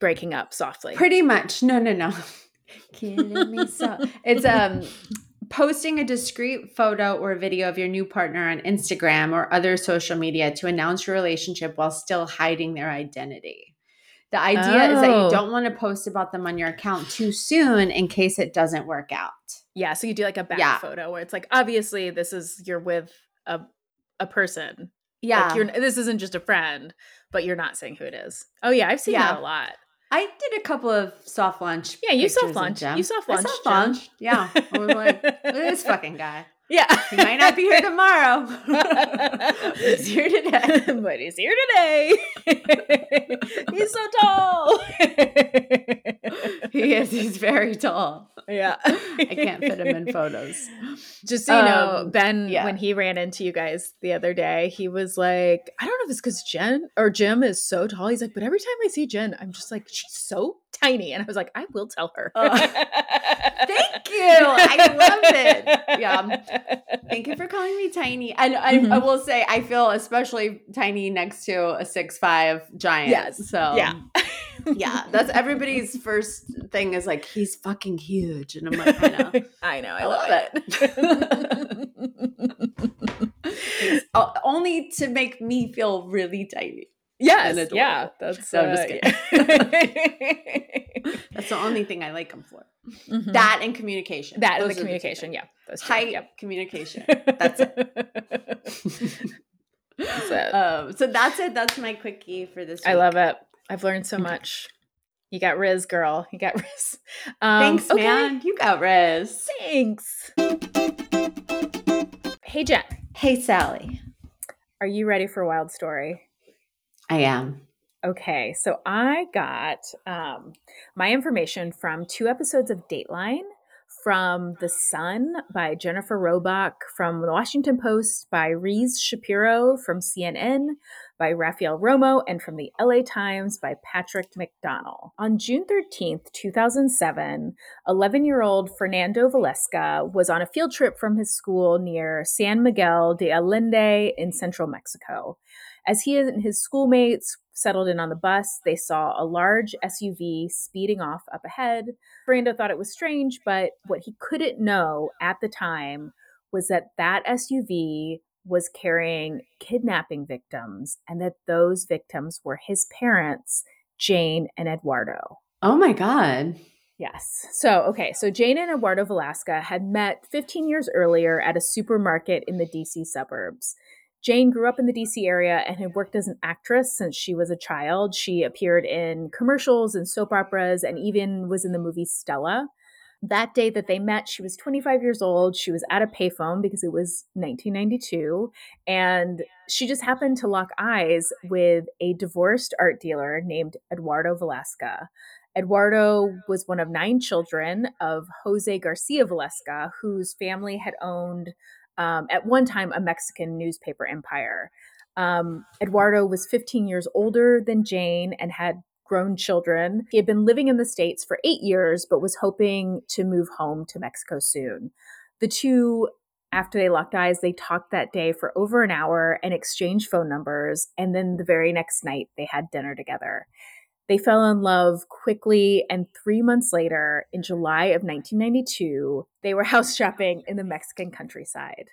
Speaker 1: breaking up softly?
Speaker 2: Pretty much. No, no, no. Killing me so. It's um posting a discreet photo or video of your new partner on Instagram or other social media to announce your relationship while still hiding their identity. The idea is that
Speaker 1: Oh.
Speaker 2: you don't want to post about them on your account too soon in case it doesn't work out.
Speaker 1: yeah, so you do like a back
Speaker 2: Yeah.
Speaker 1: photo where it's like obviously this is you're with a a person.
Speaker 2: Yeah.
Speaker 1: Like you're this isn't just a friend, but you're not saying who it is. Oh yeah, I've seen
Speaker 2: Yeah.
Speaker 1: that a lot.
Speaker 2: I did a couple of soft launch.
Speaker 1: Yeah, you soft
Speaker 2: of
Speaker 1: launch. You soft
Speaker 2: I soft launch. Yeah. I was like, this fucking guy.
Speaker 1: Yeah.
Speaker 2: He might not be here tomorrow. He's here today.
Speaker 1: but he's here today. he's so tall.
Speaker 2: He is. He's very tall.
Speaker 1: Yeah.
Speaker 2: I can't fit him in photos.
Speaker 1: Just so you know,
Speaker 2: Um,
Speaker 1: Ben,
Speaker 2: yeah.
Speaker 1: when he ran into you guys the other day, he was like, I don't know if it's because Jen or Jim is so tall. He's like, but every time I see Jen, I'm just like, she's so tiny. And I was like, I will tell her.
Speaker 2: Oh. Thank you. I love it. Yeah. Thank you for calling me tiny. And I, I
Speaker 1: Mhm.
Speaker 2: will say, I feel especially tiny next to a six five giant.
Speaker 1: Yes.
Speaker 2: So
Speaker 1: Yeah.
Speaker 2: yeah. That's everybody's first thing is like he's fucking huge, and I'm like, I know.
Speaker 1: I know. I,
Speaker 2: I
Speaker 1: love,
Speaker 2: love
Speaker 1: it.
Speaker 2: It's o- only to make me feel really tiny.
Speaker 1: Yes.
Speaker 2: adorable.
Speaker 1: Yeah. That's,
Speaker 2: No, I'm just
Speaker 1: uh, yeah.
Speaker 2: That's the only thing I like him for.
Speaker 1: Mhm.
Speaker 2: That and communication.
Speaker 1: that and the communication.
Speaker 2: things.
Speaker 1: yeah. Those two.
Speaker 2: Height,
Speaker 1: Yep.
Speaker 2: communication. That's it.
Speaker 1: That's it.
Speaker 2: um, so that's it. That's my quickie for this.
Speaker 1: I love it. I've learned so much. You got Rizz, girl. You got Rizz. Um,
Speaker 2: Thanks,
Speaker 1: okay,
Speaker 2: man. You got Rizz.
Speaker 1: Thanks. Hey, Jen.
Speaker 2: Hey, Sally.
Speaker 1: Are you ready for a wild story?
Speaker 2: I am.
Speaker 1: Okay, so I got um, my information from two episodes of Dateline, from The Sun by Jennifer Robach, from The Washington Post by Reese Shapiro, from CNN by Rafael Romo, and from the LA Times by Patrick McDonnell. On June 13th, 2007, 11 year old Fernando Valseca was on a field trip from his school near San Miguel de Allende in central Mexico. As he and his schoolmates settled in on the bus, they saw a large SUV speeding off up ahead. Fernando thought it was strange, but what he couldn't know at the time was that that SUV was carrying kidnapping victims and that those victims were his parents, Jayne and Eduardo.
Speaker 2: Oh my God.
Speaker 1: Yes. So, okay. So Jayne and Eduardo Valseca had met 15 years earlier at a supermarket in the DC suburbs. Jayne grew up in the DC area and had worked as an actress since she was a child. She appeared in commercials and soap operas and even was in the movie Stella. That day that they met, she was 25 years old. She was at a payphone because it was 1992. And she just happened to lock eyes with a divorced art dealer named Eduardo Valseca. Eduardo was one of nine children of Jose Garcia Valseca, whose family had owned, um, at one time, a Mexican newspaper empire. Um, Eduardo was 15 years older than Jayne and had grown children. He had been living in the States for eight years, but was hoping to move home to Mexico soon. The two, after they locked eyes, they talked that day for over an hour and exchanged phone numbers. And then the very next night, they had dinner together. They fell in love quickly, and three months later, in July of 1992, they were house shopping in the Mexican countryside.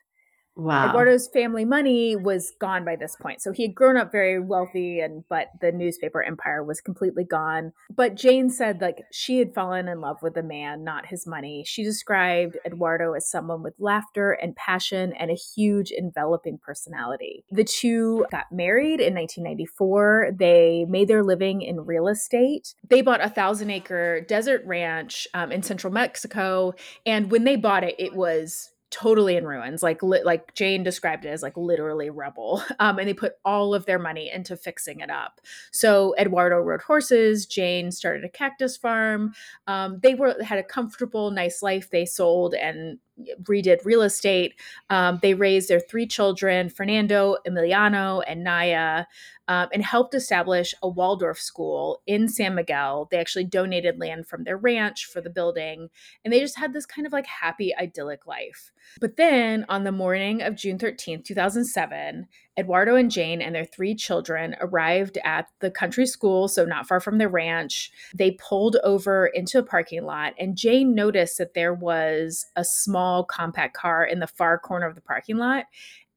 Speaker 2: Wow.
Speaker 1: Eduardo's family money was gone by this point. So he had grown up very wealthy and but the newspaper empire was completely gone. But Jayne said like she had fallen in love with the man, not his money. She described Eduardo as someone with laughter and passion and a huge enveloping personality. The two got married in 1994. They made their living in real estate. They bought a thousand acre desert ranch um, in central Mexico. And when they bought it, it was totally in ruins like li- like jayne described it as like literally rubble um, and they put all of their money into fixing it up. So eduardo rode horses jayne started a cactus farm um, they were had a comfortable nice life they sold and redid real estate um, they raised their three children fernando emiliano and naya um, and helped establish a Waldorf school in San Miguel. They actually donated land from their ranch for the building, and they just had this kind of like happy, idyllic life. But then on the morning of June 13th, 2007, Eduardo and Jayne and their three children arrived at the country school, so not far from their ranch. They pulled over into a parking lot, and Jayne noticed that there was a small compact car in the far corner of the parking lot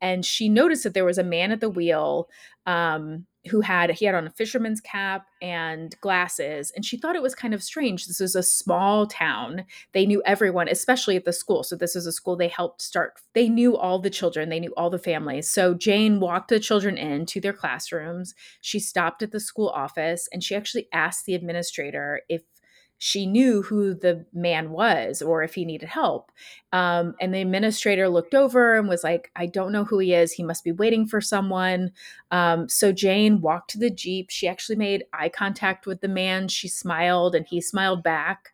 Speaker 1: and she noticed that there was a man at the wheel um, who had he had on a fisherman's cap and glasses and she thought it was kind of strange. This was a small town. They knew everyone especially at the school. So this is a school they helped start they knew all the children they knew all the families. So jayne walked the children in to their classrooms. She stopped at the school office and she actually asked the administrator if she knew who the man was or if he needed help. Um, and the administrator looked over and was like, I don't know who he is. He must be waiting for someone. Um, so Jayne walked to the Jeep. She actually made eye contact with the man. She smiled and he smiled back.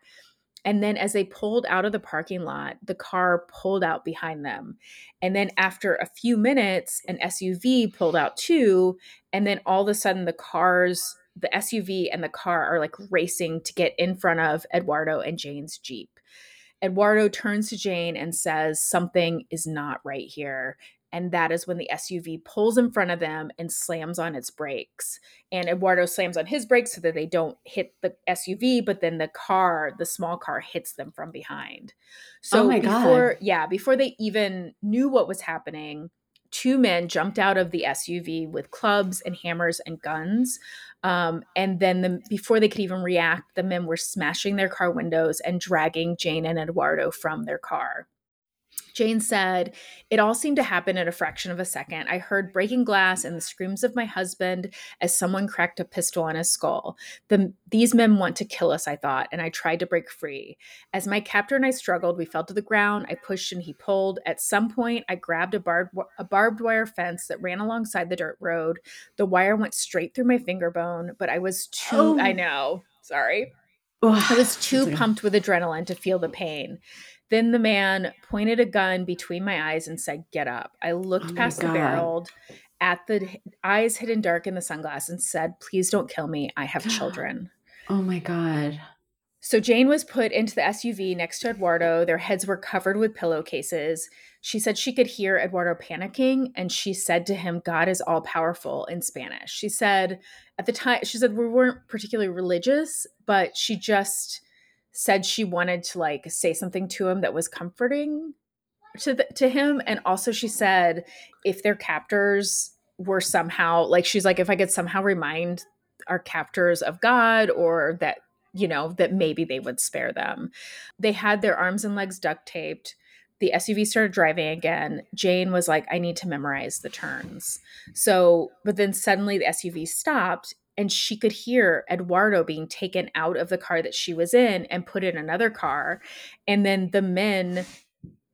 Speaker 1: And then as they pulled out of the parking lot, the car pulled out behind them. And then after a few minutes, an SUV pulled out too. And then all of a sudden, the cars the SUV and the car are like racing to get in front of Eduardo and Jayne's Jeep. Eduardo turns to Jayne and says, Something is not right here. And that is when the SUV pulls in front of them and slams on its brakes. And Eduardo slams on his brakes so that they don't hit the SUV, but then the car, the small car, hits them from behind. Oh so
Speaker 2: Oh my
Speaker 1: before,
Speaker 2: God.
Speaker 1: yeah, before they even knew what was happening, two men jumped out of the SUV with clubs and hammers and guns. Um, and then the, before they could even react, the men were smashing their car windows and dragging Jayne and Eduardo from their car. Jayne said, It all seemed to happen in a fraction of a second. I heard breaking glass and the screams of my husband as someone cracked a pistol on his skull. The, these men want to kill us, I thought, and I tried to break free. As my captor and I struggled, we fell to the ground. I pushed and he pulled. At some point, I grabbed a barbed, a barbed wire fence that ran alongside the dirt road. The wire went straight through my finger bone, but I was too,
Speaker 2: Oh.
Speaker 1: I know, sorry.
Speaker 2: Ugh,
Speaker 1: I was too pumped with adrenaline to feel the pain. Then the man pointed a gun between my eyes and said, Get up. I looked
Speaker 2: Oh
Speaker 1: past the barrel at the eyes hidden dark in the sunglasses and said, Please don't kill me. I have children.
Speaker 2: Oh my God.
Speaker 1: So Jayne was put into the SUV next to Eduardo. Their heads were covered with pillowcases. She said she could hear Eduardo panicking, and she said to him, God is all powerful in Spanish. She said at the time, she said we weren't particularly religious, but she just said she wanted to like say something to him that was comforting to the, to him and also she said if their captors were somehow like she's like if i could somehow remind our captors of god or that you know, that maybe they would spare them. They had their arms and legs duct taped. The SUV started driving again. Jayne was like, I need to memorize the turns. So, but then suddenly the SUV stopped and she could hear Eduardo being taken out of the car that she was in and put in another car. And then the men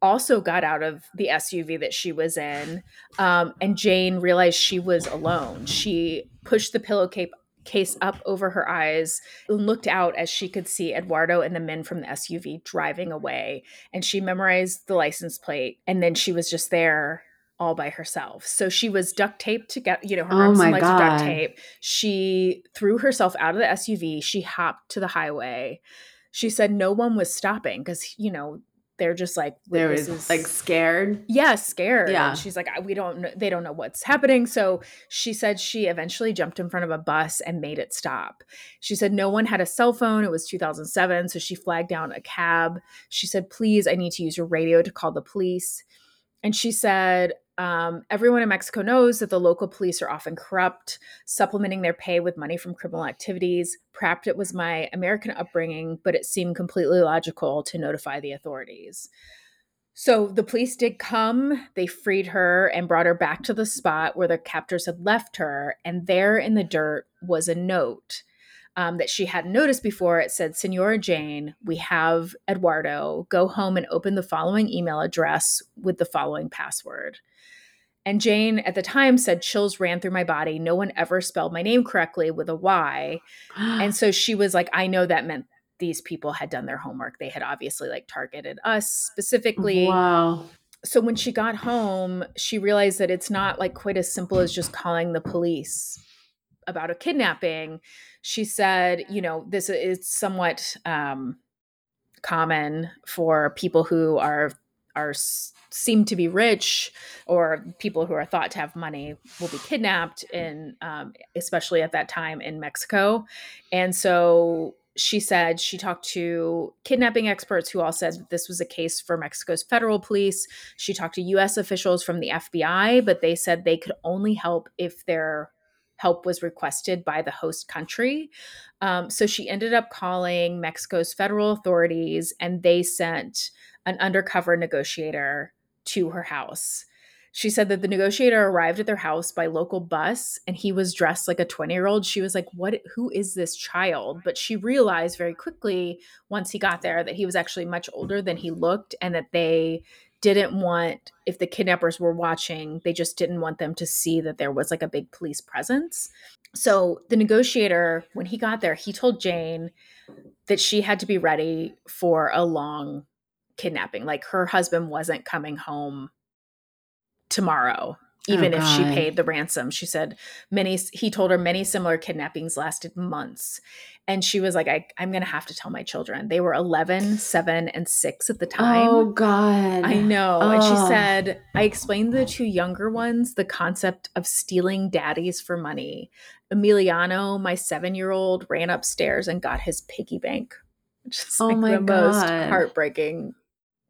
Speaker 1: also got out of the SUV that she was in. Um, and Jayne realized she was alone. She pushed the pillowcase case up over her eyes and looked out as she could see Eduardo and the men from the SUV driving away. And she memorized the license plate. And then she was just there all by herself. So she was duct taped to get, you know, her
Speaker 2: Oh
Speaker 1: arms
Speaker 2: my
Speaker 1: and legs were duct
Speaker 2: God.
Speaker 1: tape. She threw herself out of the SUV. She hopped to the highway. She said no one was stopping because, you know, they're just like,
Speaker 2: There was
Speaker 1: is-
Speaker 2: like scared.
Speaker 1: yeah scared
Speaker 2: Yeah.
Speaker 1: and she's like we don't know they don't know what's happening so she said she eventually jumped in front of a bus and made it stop she said no one had a cell phone it was 2007 so she flagged down a cab she said please i need to use your radio to call the police and she said um, everyone in mexico knows that the local police are often corrupt supplementing their pay with money from criminal activities perhaps it was my american upbringing but it seemed completely logical to notify the authorities so the police did come. They freed her and brought her back to the spot where the captors had left her. And there in the dirt was a note um, that she hadn't noticed before. It said, Senora Jayne, we have Eduardo. Go home and open the following email address with the following password. And Jayne at the time said, chills ran through my body. No one ever spelled my name correctly with a Y. And so she was like, I know that meant these people had done their homework. They had obviously like targeted us specifically
Speaker 2: wow.
Speaker 1: so when she got home, she realized that it's not like quite as simple as just calling the police about a kidnapping. She said, you know, this is somewhat um, common for people who are are seem to be rich or people who are thought to have money will be kidnapped in um, especially at that time in mexico. And so she said she talked to kidnapping experts who all said this was a case for mexico's federal police. She talked to us officials from the fbi but they said they could only help if their help was requested by the host country. Um, so she ended up calling mexico's federal authorities and they sent an undercover negotiator to her house. She said that the negotiator arrived at their house by local bus and he was dressed like a 20 year old. She was like, What who is this child? But she realized very quickly once he got there that he was actually much older than he looked and that they didn't want if the kidnappers were watching, they just didn't want them to see that there was like a big police presence. So the negotiator, when he got there, he told Jayne that she had to be ready for a long kidnapping. Like her husband wasn't coming home tomorrow, oh, even
Speaker 2: Oh,
Speaker 1: if she paid the ransom. She said many, he told her many similar kidnappings lasted months. And she was like, I, I'm going to have to tell my children. They were 11, 7, and 6 at the time.
Speaker 2: Oh God.
Speaker 1: I know. And she
Speaker 2: Oh.
Speaker 1: said, I explained to the two younger ones the concept of stealing daddies for money. Emiliano, my seven year old, ran upstairs and got his piggy bank. Which is
Speaker 2: Oh
Speaker 1: like
Speaker 2: my
Speaker 1: the most
Speaker 2: God.
Speaker 1: heartbreaking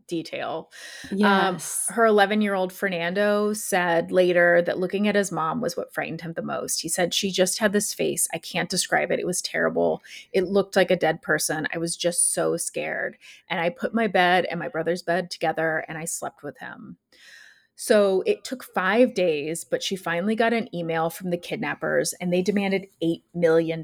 Speaker 1: detail.
Speaker 2: Um, yes.
Speaker 1: Her 11 year old Fernando said later that looking at his mom was what frightened him the most. He said, She just had this face. I can't describe it. It was terrible. It looked like a dead person. I was just so scared. And I put my bed and my brother's bed together and I slept with him. So it took five days, but she finally got an email from the kidnappers and they demanded $8 million.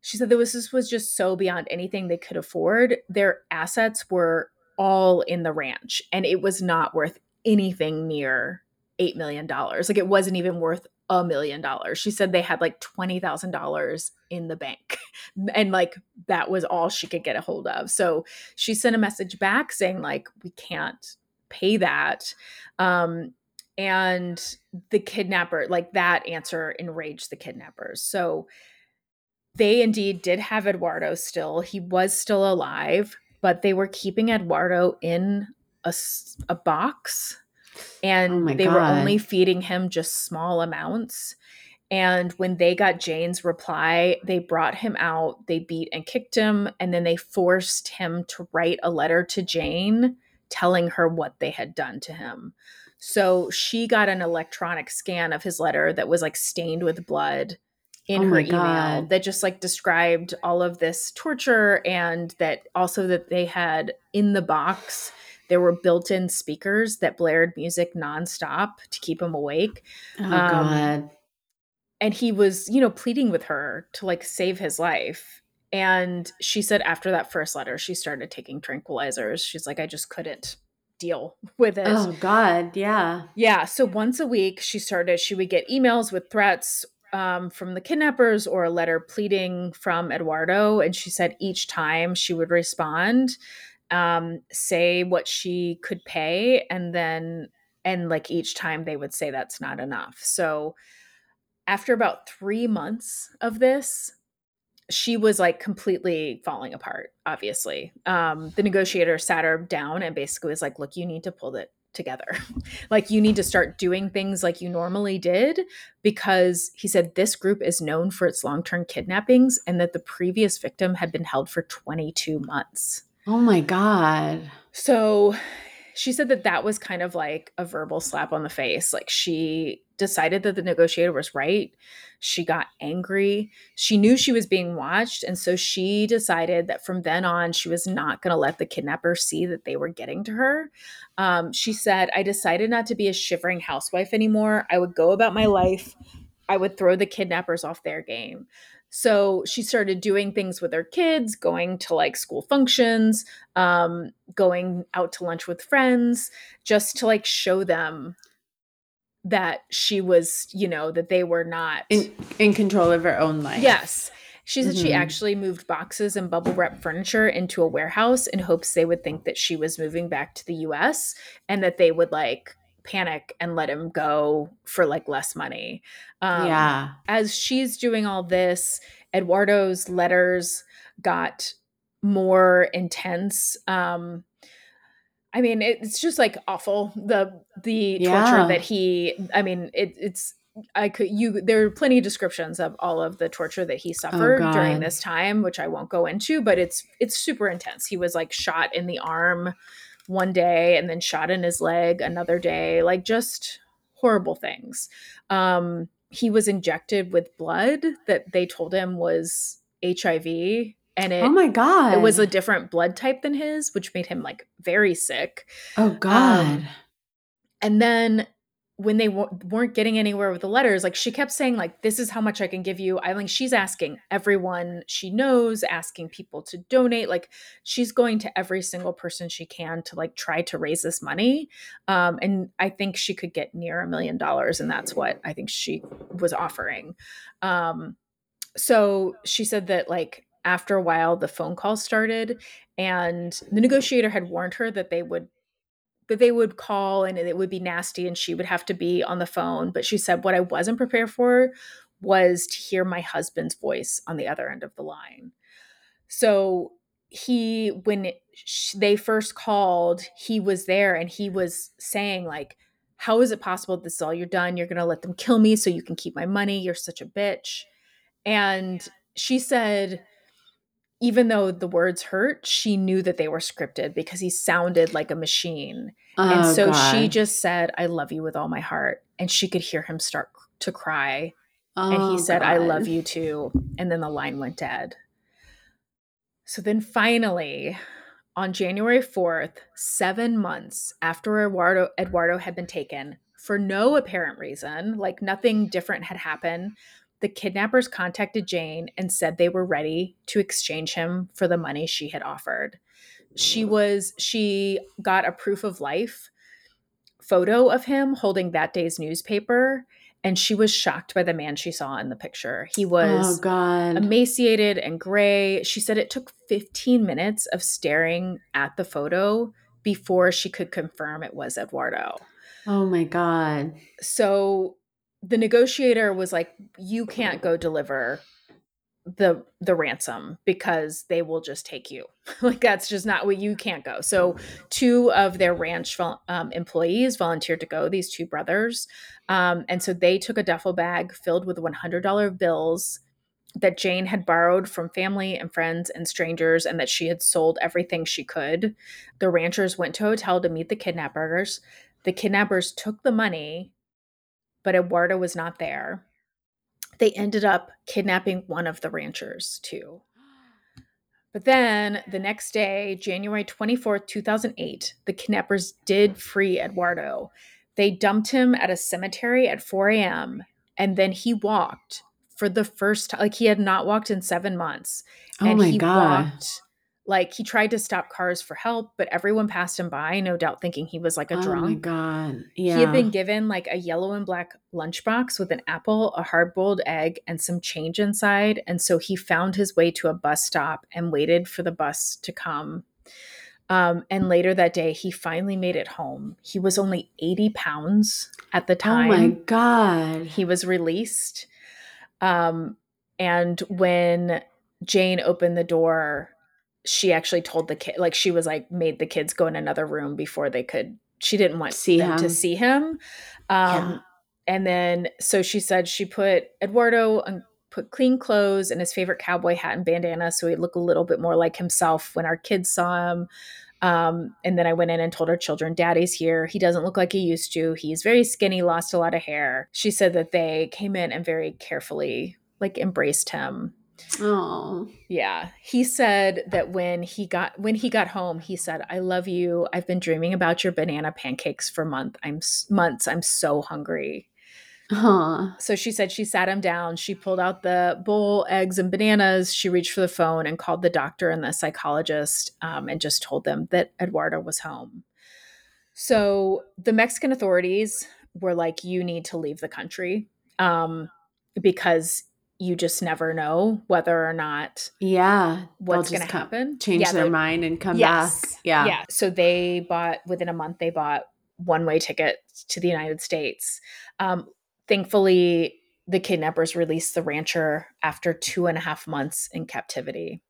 Speaker 1: She said that was, this was just so beyond anything they could afford. Their assets were all in the ranch and it was not worth anything near $8 million. Like it wasn't even worth a million dollars. She said they had like $20,000 in the bank and like that was all she could get a hold of. So she sent a message back saying like we can't pay that. Um and the kidnapper like that answer enraged the kidnappers. So they indeed did have Eduardo still. He was still alive, but they were keeping Eduardo in a, a box and
Speaker 2: Oh
Speaker 1: they were only feeding him just small amounts. And when they got Jayne's reply, they brought him out, they beat and kicked him, and then they forced him to write a letter to Jayne telling her what they had done to him. So she got an electronic scan of his letter that was like stained with blood in
Speaker 2: Oh
Speaker 1: her email
Speaker 2: God.
Speaker 1: that just like described all of this torture and that also that they had in the box there were built-in speakers that blared music nonstop to keep him awake
Speaker 2: Oh
Speaker 1: Um,
Speaker 2: God.
Speaker 1: and he was you know pleading with her to like save his life and she said after that first letter she started taking tranquilizers she's like i just couldn't deal with it
Speaker 2: Oh God. Yeah.
Speaker 1: yeah so once a week she started she would get emails with threats um, from the kidnappers or a letter pleading from eduardo and she said each time she would respond um, say what she could pay and then and like each time they would say that's not enough so after about three months of this, she was like completely falling apart, obviously. Um, the negotiator sat her down and basically was like, look, you need to pull it together. like, you need to start doing things like you normally did because he said this group is known for its long term kidnappings and that the previous victim had been held for 22 months.
Speaker 2: Oh my God.
Speaker 1: So she said that that was kind of like a verbal slap on the face. Like she decided that the negotiator was right. She got angry. She knew she was being watched. And so she decided that from then on, she was not going to let the kidnappers see that they were getting to her. Um, she said, I decided not to be a shivering housewife anymore. I would go about my life. I would throw the kidnappers off their game. So she started doing things with her kids, going to like school functions, um, going out to lunch with friends, just to like show them that she was, you know, that they were not.
Speaker 2: In in control of her own life.
Speaker 1: yes. She said she
Speaker 2: Mhm.
Speaker 1: actually moved boxes and bubble wrap furniture into a warehouse in hopes they would think that she was moving back to the US and that they would like panic and let him go for like less money. Um,
Speaker 2: yeah.
Speaker 1: as she's doing all this, Eduardo's letters got more intense. Um, I mean, it's just like awful. The the
Speaker 2: Yeah.
Speaker 1: torture that he. I mean, it, it's. I could you. There are plenty of descriptions of all of the torture that he suffered during this time, which I won't go into. But it's it's super intense. He was like shot in the arm one day, and then shot in his leg another day. Like just horrible things. Um, he was injected with blood that they told him was HIV, and it
Speaker 2: oh my God.
Speaker 1: it was a different blood type than his, which made him like very sick.
Speaker 2: Oh God.
Speaker 1: um, And then when they w- weren't getting anywhere with the letters, like she kept saying, like, this is how much I can give you. I think she's asking everyone she knows, asking people to donate. Like she's going to every single person she can to like try to raise this money. Um, and I think she could get near a million dollars, and that's what I think she was offering. Um, so she said that like after a while the phone calls started and the negotiator had warned her that they would that they would call and it would be nasty and she would have to be on the phone. But she said what i wasn't prepared for was to hear my husband's voice on the other end of the line. So he when they first called he was there and he was saying like how is it possible this is all you're done? You're going to let them kill me so you can keep my money? You're such a bitch. And she said, even though the words hurt, she knew that they were scripted because he sounded like a machine. and
Speaker 2: Oh,
Speaker 1: so she just said, I love you with all my heart. And she could hear him start to cry. and
Speaker 2: Oh,
Speaker 1: he said, I love you too. And then the line went dead. So then finally, on January 4th, seven months after Eduardo, Eduardo had been taken, for no apparent reason, like nothing different had happened, the kidnappers contacted Jayne and said they were ready to exchange him for the money she had offered. She was, she got a proof of life photo of him holding that day's newspaper, and she was shocked by the man she saw in the picture. He oh, was
Speaker 2: oh God.
Speaker 1: emaciated and gray. She said it took 15 minutes of staring at the photo before she could confirm it was Eduardo.
Speaker 2: oh my God.
Speaker 1: So the negotiator was like, "You can't go deliver the the ransom because they will just take you. like that's just not what you can't go." So two of their ranch um, employees volunteered to go. These two brothers, um, and so they took a duffel bag filled with one hundred dollar bills that Jayne had borrowed from family and friends and strangers, and that she had sold everything she could. The ranchers went to a hotel to meet the kidnappers. The kidnappers took the money, but Eduardo was not there. They ended up kidnapping one of the ranchers too. But then the next day, January 24th, 2008, the kidnappers did free Eduardo. They dumped him at a cemetery at 4 a.m. and then he walked for the first time. Like he had not walked in seven months.
Speaker 2: Oh
Speaker 1: and
Speaker 2: my
Speaker 1: he
Speaker 2: God.
Speaker 1: walked like he tried to stop cars for help, but everyone passed him by, no doubt thinking he was like a drunk.
Speaker 2: oh my god. Yeah.
Speaker 1: He had been given like a yellow and black lunchbox with an apple, a hard boiled egg, and some change inside. And so he found his way to a bus stop and waited for the bus to come. Um, and later that day, he finally made it home. He was only 80 pounds at the time.
Speaker 2: oh my god.
Speaker 1: he was released. Um, and when Jayne opened the door, she actually told the kid, like, she was like, made the kids go in another room before they could. She didn't want
Speaker 2: See
Speaker 1: them to see him. Um,
Speaker 2: Yeah.
Speaker 1: And then, so she said she put Eduardo and put clean clothes and his favorite cowboy hat and bandana so he'd look a little bit more like himself when our kids saw him. Um, and then I went in and told our children, Daddy's here. He doesn't look like he used to. He's very skinny, lost a lot of hair. She said that they came in and very carefully like embraced him.
Speaker 2: Oh.
Speaker 1: Yeah. He said that when he got when he got home, he said, "I love you. I've been dreaming about your banana pancakes for month. I'm months. I'm so hungry."
Speaker 2: Huh.
Speaker 1: So she said she sat him down. She pulled out the bowl, eggs, and bananas. She reached for the phone and called the doctor and the psychologist um, and just told them that Eduardo was home. So the Mexican authorities were like, you need to leave the country um, because you just never know whether or not
Speaker 2: Yeah.
Speaker 1: what's going to happen.
Speaker 2: Change
Speaker 1: Yeah,
Speaker 2: their mind and come
Speaker 1: Yes.
Speaker 2: back. Yeah.
Speaker 1: Yeah. So they bought within a month. They bought one way tickets to the United States. Um, thankfully, the kidnappers released the rancher after two and a half months in captivity.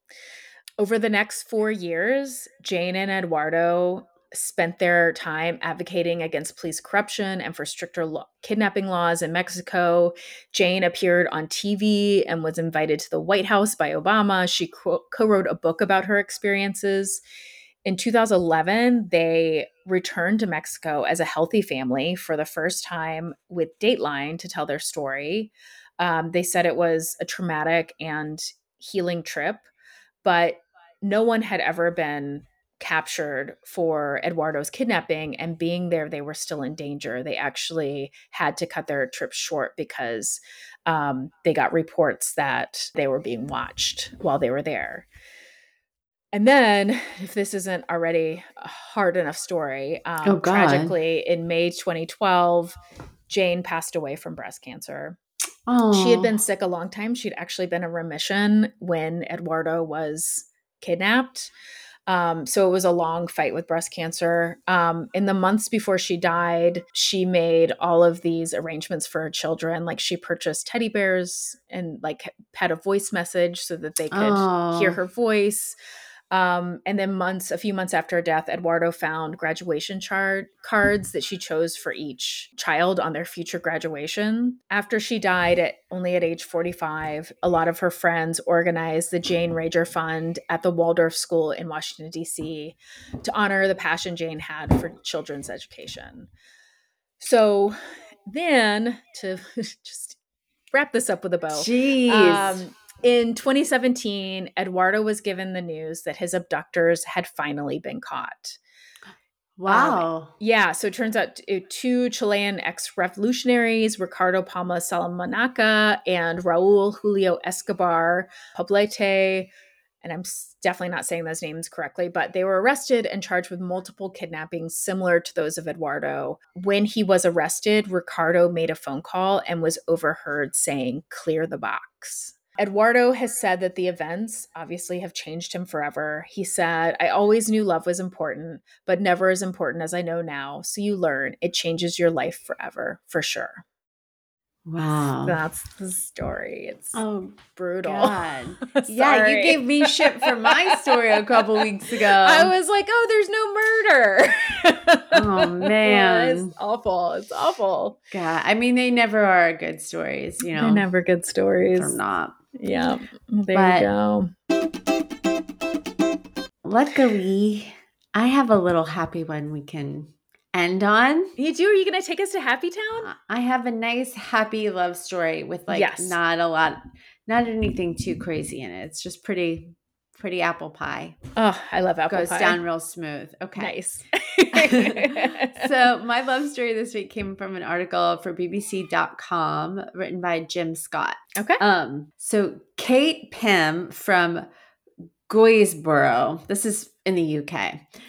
Speaker 1: Over the next four years, Jayne and Eduardo spent their time advocating against police corruption and for stricter kidnapping laws in Mexico. Jayne appeared on TV and was invited to the White House by Obama. She co wrote a book about her experiences. In 2011, they returned to Mexico as a healthy family for the first time with Dateline to tell their story. Um, they said it was a traumatic and healing trip, but no one had ever been captured for Eduardo's kidnapping and being there they were still in danger. They actually had to cut their trip short because um, they got reports that they were being watched while they were there. And then, if this isn't already a hard enough story, um,
Speaker 2: Oh,
Speaker 1: tragically in May 2012, Jayne passed away from breast cancer.
Speaker 2: Oh.
Speaker 1: She had been sick a long time. She'd actually been in remission when Eduardo was kidnapped. Um, so it was a long fight with breast cancer. Um, in the months before she died, she made all of these arrangements for her children. Like she purchased teddy bears and like had a voice message so that they could
Speaker 2: Oh.
Speaker 1: hear her voice. Um, and then months, a few months after her death, Eduardo found graduation chart cards that she chose for each child on their future graduation. After she died at only at age 45, a lot of her friends organized the Jayne Rager Fund at the Waldorf School in Washington, D.C. to honor the passion Jayne had for children's education. So then to just wrap this up with a bow.
Speaker 2: Jeez.
Speaker 1: Um, in 2017, Eduardo was given the news that his abductors had finally been caught.
Speaker 2: Um, wow.
Speaker 1: Yeah, so it turns out uh, two Chilean ex revolutionaries, Ricardo Palma Salamanca and Raul Julio Escobar Poblete, and I'm definitely not saying those names correctly, but they were arrested and charged with multiple kidnappings similar to those of Eduardo. When he was arrested, Ricardo made a phone call and was overheard saying, Clear the box. Eduardo has said that the events obviously have changed him forever. He said, I always knew love was important, but never as important as I know now. So you learn, it changes your life forever, for sure.
Speaker 2: wow.
Speaker 1: That's the story. It's
Speaker 2: oh
Speaker 1: brutal.
Speaker 2: God. yeah, you gave me shit for my story a couple weeks ago.
Speaker 1: I was like, oh, there's no murder.
Speaker 2: Oh, man.
Speaker 1: it's awful. It's awful.
Speaker 2: God, I mean, they never are good stories, you know.
Speaker 1: They're never good stories.
Speaker 2: They're not.
Speaker 1: Yeah. There
Speaker 2: But-
Speaker 1: you go.
Speaker 2: Luckily, I have a little happy one we can end on.
Speaker 1: You do? Are you going to take us to Happy Town?
Speaker 2: Uh, I have a nice, happy love story with like
Speaker 1: Yes.
Speaker 2: not a lot, not anything too crazy in it. It's just pretty, pretty apple pie.
Speaker 1: Oh, I love apple
Speaker 2: Goes
Speaker 1: pie.
Speaker 2: Goes down real smooth. Okay.
Speaker 1: Nice.
Speaker 2: so my love story this week came from an article for bbc.com written by jim scott
Speaker 1: okay.
Speaker 2: um so kate pymm from Guisborough, this is in the uk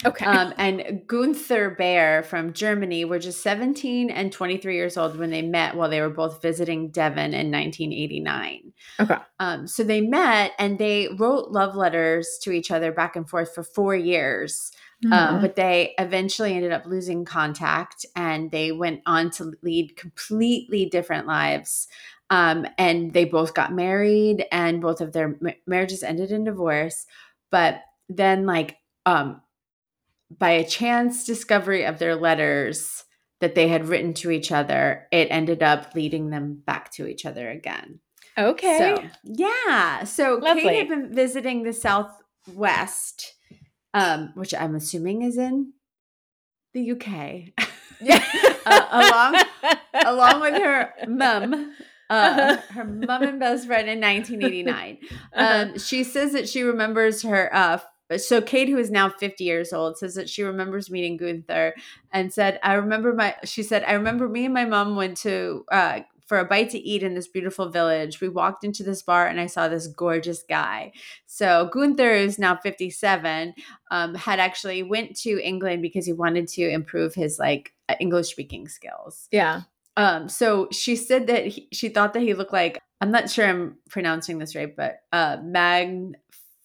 Speaker 1: okay.
Speaker 2: um, and guenther baer from germany were just 17 and 23 years old when they met while they were both visiting devon in 1989
Speaker 1: okay.
Speaker 2: um, so they met and they wrote love letters to each other back and forth for four years um,
Speaker 1: Mhm.
Speaker 2: but they eventually ended up losing contact and they went on to lead completely different lives. Um, and they both got married and both of their ma- marriages ended in divorce. But then, like, um, by a chance discovery of their letters that they had written to each other, it ended up leading them back to each other again.
Speaker 1: okay.
Speaker 2: So, yeah. So
Speaker 1: Lovely.
Speaker 2: Kate had been visiting the Southwest, um, which I'm assuming is in the UK,
Speaker 1: yeah.
Speaker 2: uh, along along with her mum. Uh, her mom and best friend in 1989.
Speaker 1: Uh-huh.
Speaker 2: Um, she says that she remembers her. Uh, so Kate, who is now 50 years old, says that she remembers meeting Guenther and said, "I remember my." She said, "I remember me and my mom went to uh, for a bite to eat in this beautiful village. We walked into this bar and I saw this gorgeous guy. So Guenther is now 57. Um, had actually went to England because he wanted to improve his like English speaking skills.
Speaker 1: yeah.
Speaker 2: Um, so she said that he, she thought that he looked like I'm not sure I'm pronouncing this right, but uh, Mag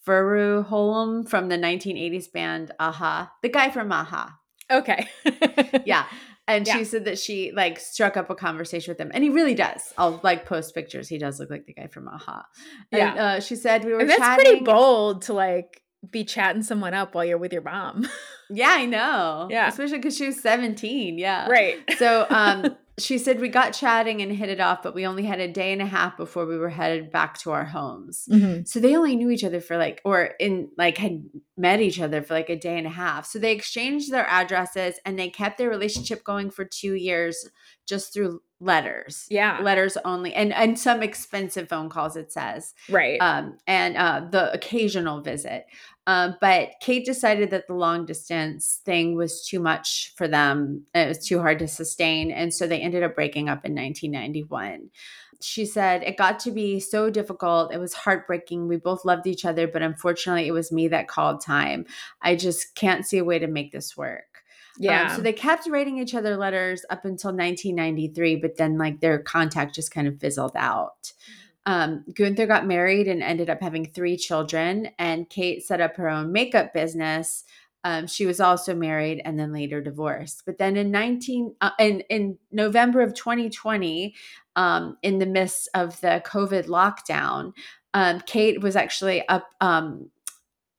Speaker 2: Furuholm from the 1980s band a-ha, the guy from a-ha.
Speaker 1: Okay.
Speaker 2: Yeah. And
Speaker 1: Yeah.
Speaker 2: she said that she like struck up a conversation with him, and he really does. I'll like post pictures. He does look like the guy from a-ha. And,
Speaker 1: Yeah.
Speaker 2: uh, she said we were
Speaker 1: And that's
Speaker 2: chatting.
Speaker 1: pretty bold to like be chatting someone up while you're with your mom.
Speaker 2: Yeah, I know.
Speaker 1: Yeah.
Speaker 2: especially because she was 17. Yeah,
Speaker 1: right.
Speaker 2: So um, she said we got chatting and hit it off, but we only had a day and a half before we were headed back to our homes.
Speaker 1: Mhm.
Speaker 2: So they only knew each other for like, or in like had met each other for like a day and a half. So they exchanged their addresses and they kept their relationship going for two years just through letters.
Speaker 1: Yeah.
Speaker 2: Letters only, and and some expensive phone calls. It says,
Speaker 1: right.
Speaker 2: um, and uh, the occasional visit. Um, but Kate decided that the long distance thing was too much for them. It was too hard to sustain. And so they ended up breaking up in 1991. She said, It got to be so difficult. It was heartbreaking. We both loved each other, but unfortunately, it was me that called time. I just can't see a way to make this work. Um,
Speaker 1: yeah.
Speaker 2: so they kept writing each other letters up until 1993, but then like their contact just kind of fizzled out. Um, Guenther got married and ended up having three children, and Kate set up her own makeup business. Um, she was also married and then later divorced. But then in 19 uh, in in November of 2020, um, in the midst of the COVID lockdown, um, Kate was actually up um,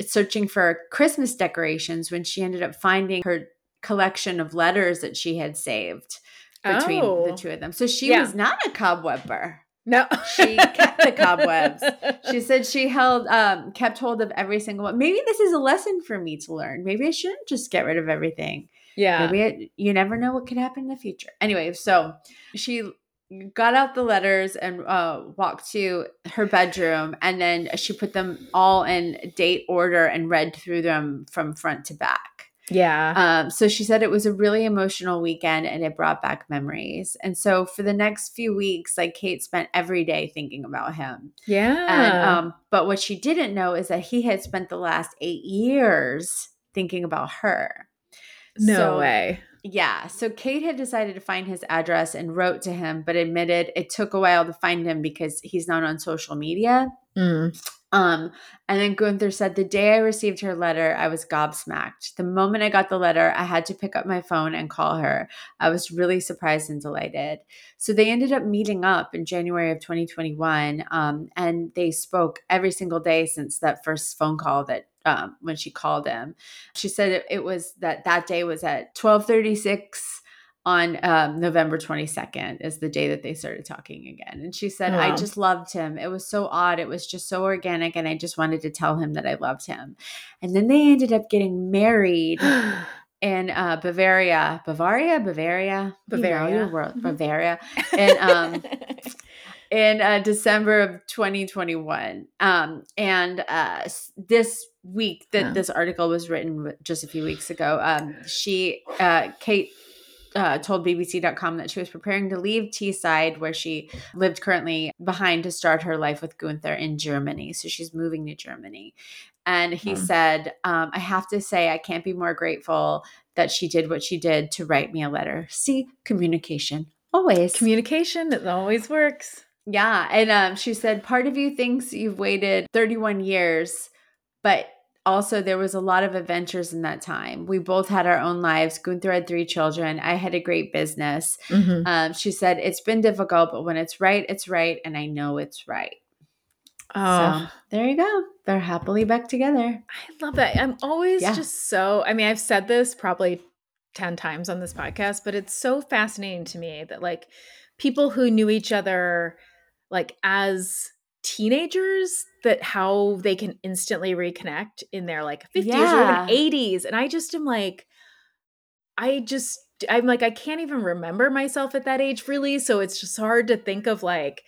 Speaker 2: searching for Christmas decorations when she ended up finding her collection of letters that she had saved between
Speaker 1: Oh.
Speaker 2: the two of them. So she
Speaker 1: Yeah.
Speaker 2: was not a cobwebber.
Speaker 1: No.
Speaker 2: She kept the cobwebs. She said she held um kept hold of every single one. Maybe this is a lesson for me to learn. Maybe I shouldn't just get rid of everything.
Speaker 1: yeah.
Speaker 2: Maybe it, you never know what could happen in the future. Anyway, so she got out the letters and uh, walked to her bedroom, and then she put them all in date order and read through them from front to back.
Speaker 1: Yeah.
Speaker 2: Um, so she said it was a really emotional weekend and it brought back memories. And so for the next few weeks, like Kate spent every day thinking about him.
Speaker 1: yeah.
Speaker 2: And um, but what she didn't know is that he had spent the last eight years thinking about her.
Speaker 1: no
Speaker 2: So-
Speaker 1: way.
Speaker 2: Yeah. So Kate had decided to find his address and wrote to him, but admitted it took a while to find him because he's not on social media.
Speaker 1: Mm.
Speaker 2: Um, and then Guenther said, The day I received her letter, I was gobsmacked. The moment I got the letter, I had to pick up my phone and call her. I was really surprised and delighted. So they ended up meeting up in January of 2021. Um, and they spoke every single day since that first phone call that um, when she called him. She said it, it was that that day was at 1236 on um, November 22nd is the day that they started talking again. And she said, I just loved him. It was so odd. It was just so organic. And I just wanted to tell him that I loved him. And then they ended up getting married in uh, Bavaria, Bavaria, Bavaria, You know
Speaker 1: Bavaria.
Speaker 2: world,
Speaker 1: Mhm.
Speaker 2: Bavaria, and um, in uh, December of 2021. Um, and uh, this week that
Speaker 1: Yeah.
Speaker 2: this article was written just a few weeks ago, um, she, uh, Kate, uh, told BBC.com that she was preparing to leave Teesside, where she lived currently, behind to start her life with Guenther in Germany. So she's moving to Germany. And he
Speaker 1: Hmm.
Speaker 2: said, um, I have to say, I can't be more grateful that she did what she did to write me a letter. See, communication. Always.
Speaker 1: Communication, it always works.
Speaker 2: Yeah. And um, she said, part of you thinks you've waited 31 years, but also there was a lot of adventures in that time. We both had our own lives. Guenther had three children. I had a great business.
Speaker 1: Mhm.
Speaker 2: Um, she said, it's been difficult, but when it's right, it's right. And I know it's right.
Speaker 1: Oh,
Speaker 2: So there you go. They're happily back together.
Speaker 1: I love that. I'm always
Speaker 2: Yeah.
Speaker 1: just so, I mean, I've said this probably 10 times on this podcast, but it's so fascinating to me that like people who knew each other like as teenagers that how they can instantly reconnect in their like 50s
Speaker 2: Yeah.
Speaker 1: or even 80s and I just am like I just I'm like I can't even remember myself at that age really so it's just hard to think of like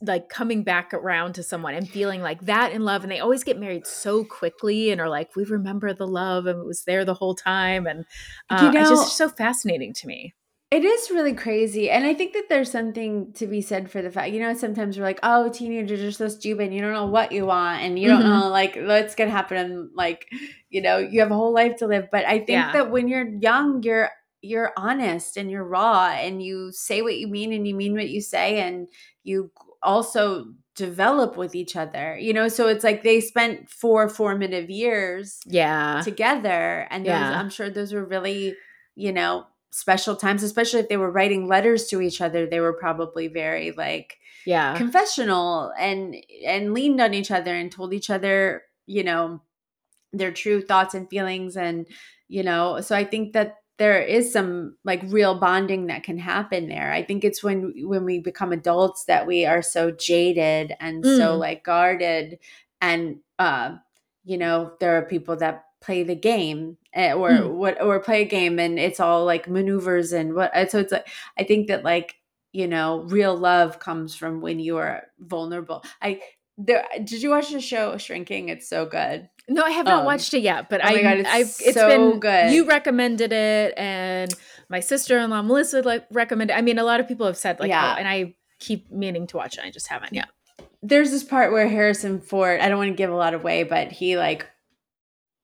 Speaker 1: like coming back around to someone and feeling like that in love and they always get married so quickly and are like we remember the love and it was there the whole time and uh,
Speaker 2: You
Speaker 1: it's just so fascinating to me
Speaker 2: It is really crazy. And I think that there's something to be said for the fact, you know, sometimes we're like, oh, teenagers are just so stupid. You don't know what you want. And you don't
Speaker 1: Mhm.
Speaker 2: know, like, what's going to happen. And, like, you know, you have a whole life to live. But I think
Speaker 1: Yeah.
Speaker 2: that when you're young, you're, you're honest and you're raw and you say what you mean and you mean what you say. And you also develop with each other, you know? So it's like they spent four formative years
Speaker 1: yeah
Speaker 2: together and those,
Speaker 1: Yeah.
Speaker 2: i'm sure those were really you know special times especially if they were writing letters to each other they were probably very like
Speaker 1: yeah
Speaker 2: confessional and and leaned on each other and told each other you know their true thoughts and feelings and you know so i think that there is some like real bonding that can happen there i think it's when when we become adults that we are so jaded and so
Speaker 1: Mm.
Speaker 2: like guarded and uh you know there are people that play the game eh, or
Speaker 1: Mm.
Speaker 2: what or play a game and it's all like maneuvers and what so it's like i think that like you know real love comes from when you are vulnerable i there did you watch the show shrinking it's so good
Speaker 1: No, I have not
Speaker 2: Um,
Speaker 1: watched it yet, but
Speaker 2: oh
Speaker 1: I,
Speaker 2: God, it's
Speaker 1: I've it's
Speaker 2: so
Speaker 1: been
Speaker 2: good.
Speaker 1: You recommended it, and my sister in law Melissa like recommended. I mean, a lot of people have said like,
Speaker 2: Yeah.
Speaker 1: oh, and I keep meaning to watch it. I just haven't yet.
Speaker 2: there's this part where Harrison Ford, I don't want to give a lot away, but he like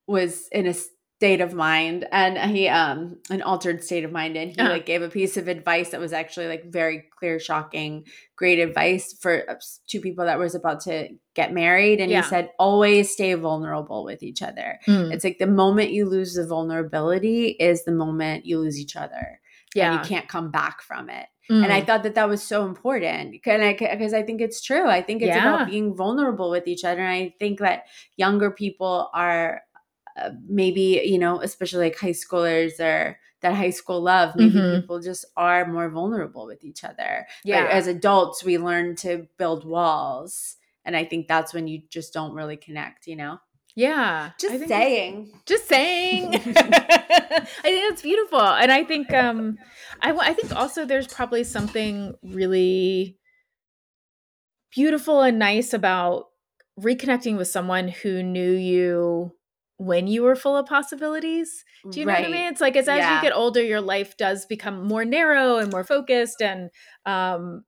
Speaker 2: was in a state of mind and he um an altered state of mind and he
Speaker 1: Uh-huh.
Speaker 2: like gave a piece of advice that was actually like very clear shocking great advice for uh, two people that was about to get married and
Speaker 1: Yeah.
Speaker 2: he said always stay vulnerable with each other
Speaker 1: Mm.
Speaker 2: it's like the moment you lose the vulnerability is the moment you lose each other
Speaker 1: Yeah,
Speaker 2: and you can't come back from it and I
Speaker 1: Mm.
Speaker 2: thought that that was so important Can I, because I think it's true. I think it's
Speaker 1: Yeah.
Speaker 2: about being vulnerable with each other. And I think that younger people are uh, maybe, you know, especially like high schoolers or that high school love, maybe
Speaker 1: Mhm.
Speaker 2: people just are more vulnerable with each other.
Speaker 1: yeah,
Speaker 2: But as adults, we learn to build walls. And I think that's when you just don't really connect, you know?
Speaker 1: yeah.
Speaker 2: Just saying.
Speaker 1: just saying i think that's beautiful and i think um I, I think also there's probably something really beautiful and nice about reconnecting with someone who knew you when you were full of possibilities do you know what i mean it's like as, as
Speaker 2: Yeah.
Speaker 1: you get older your life does become more narrow and more focused and um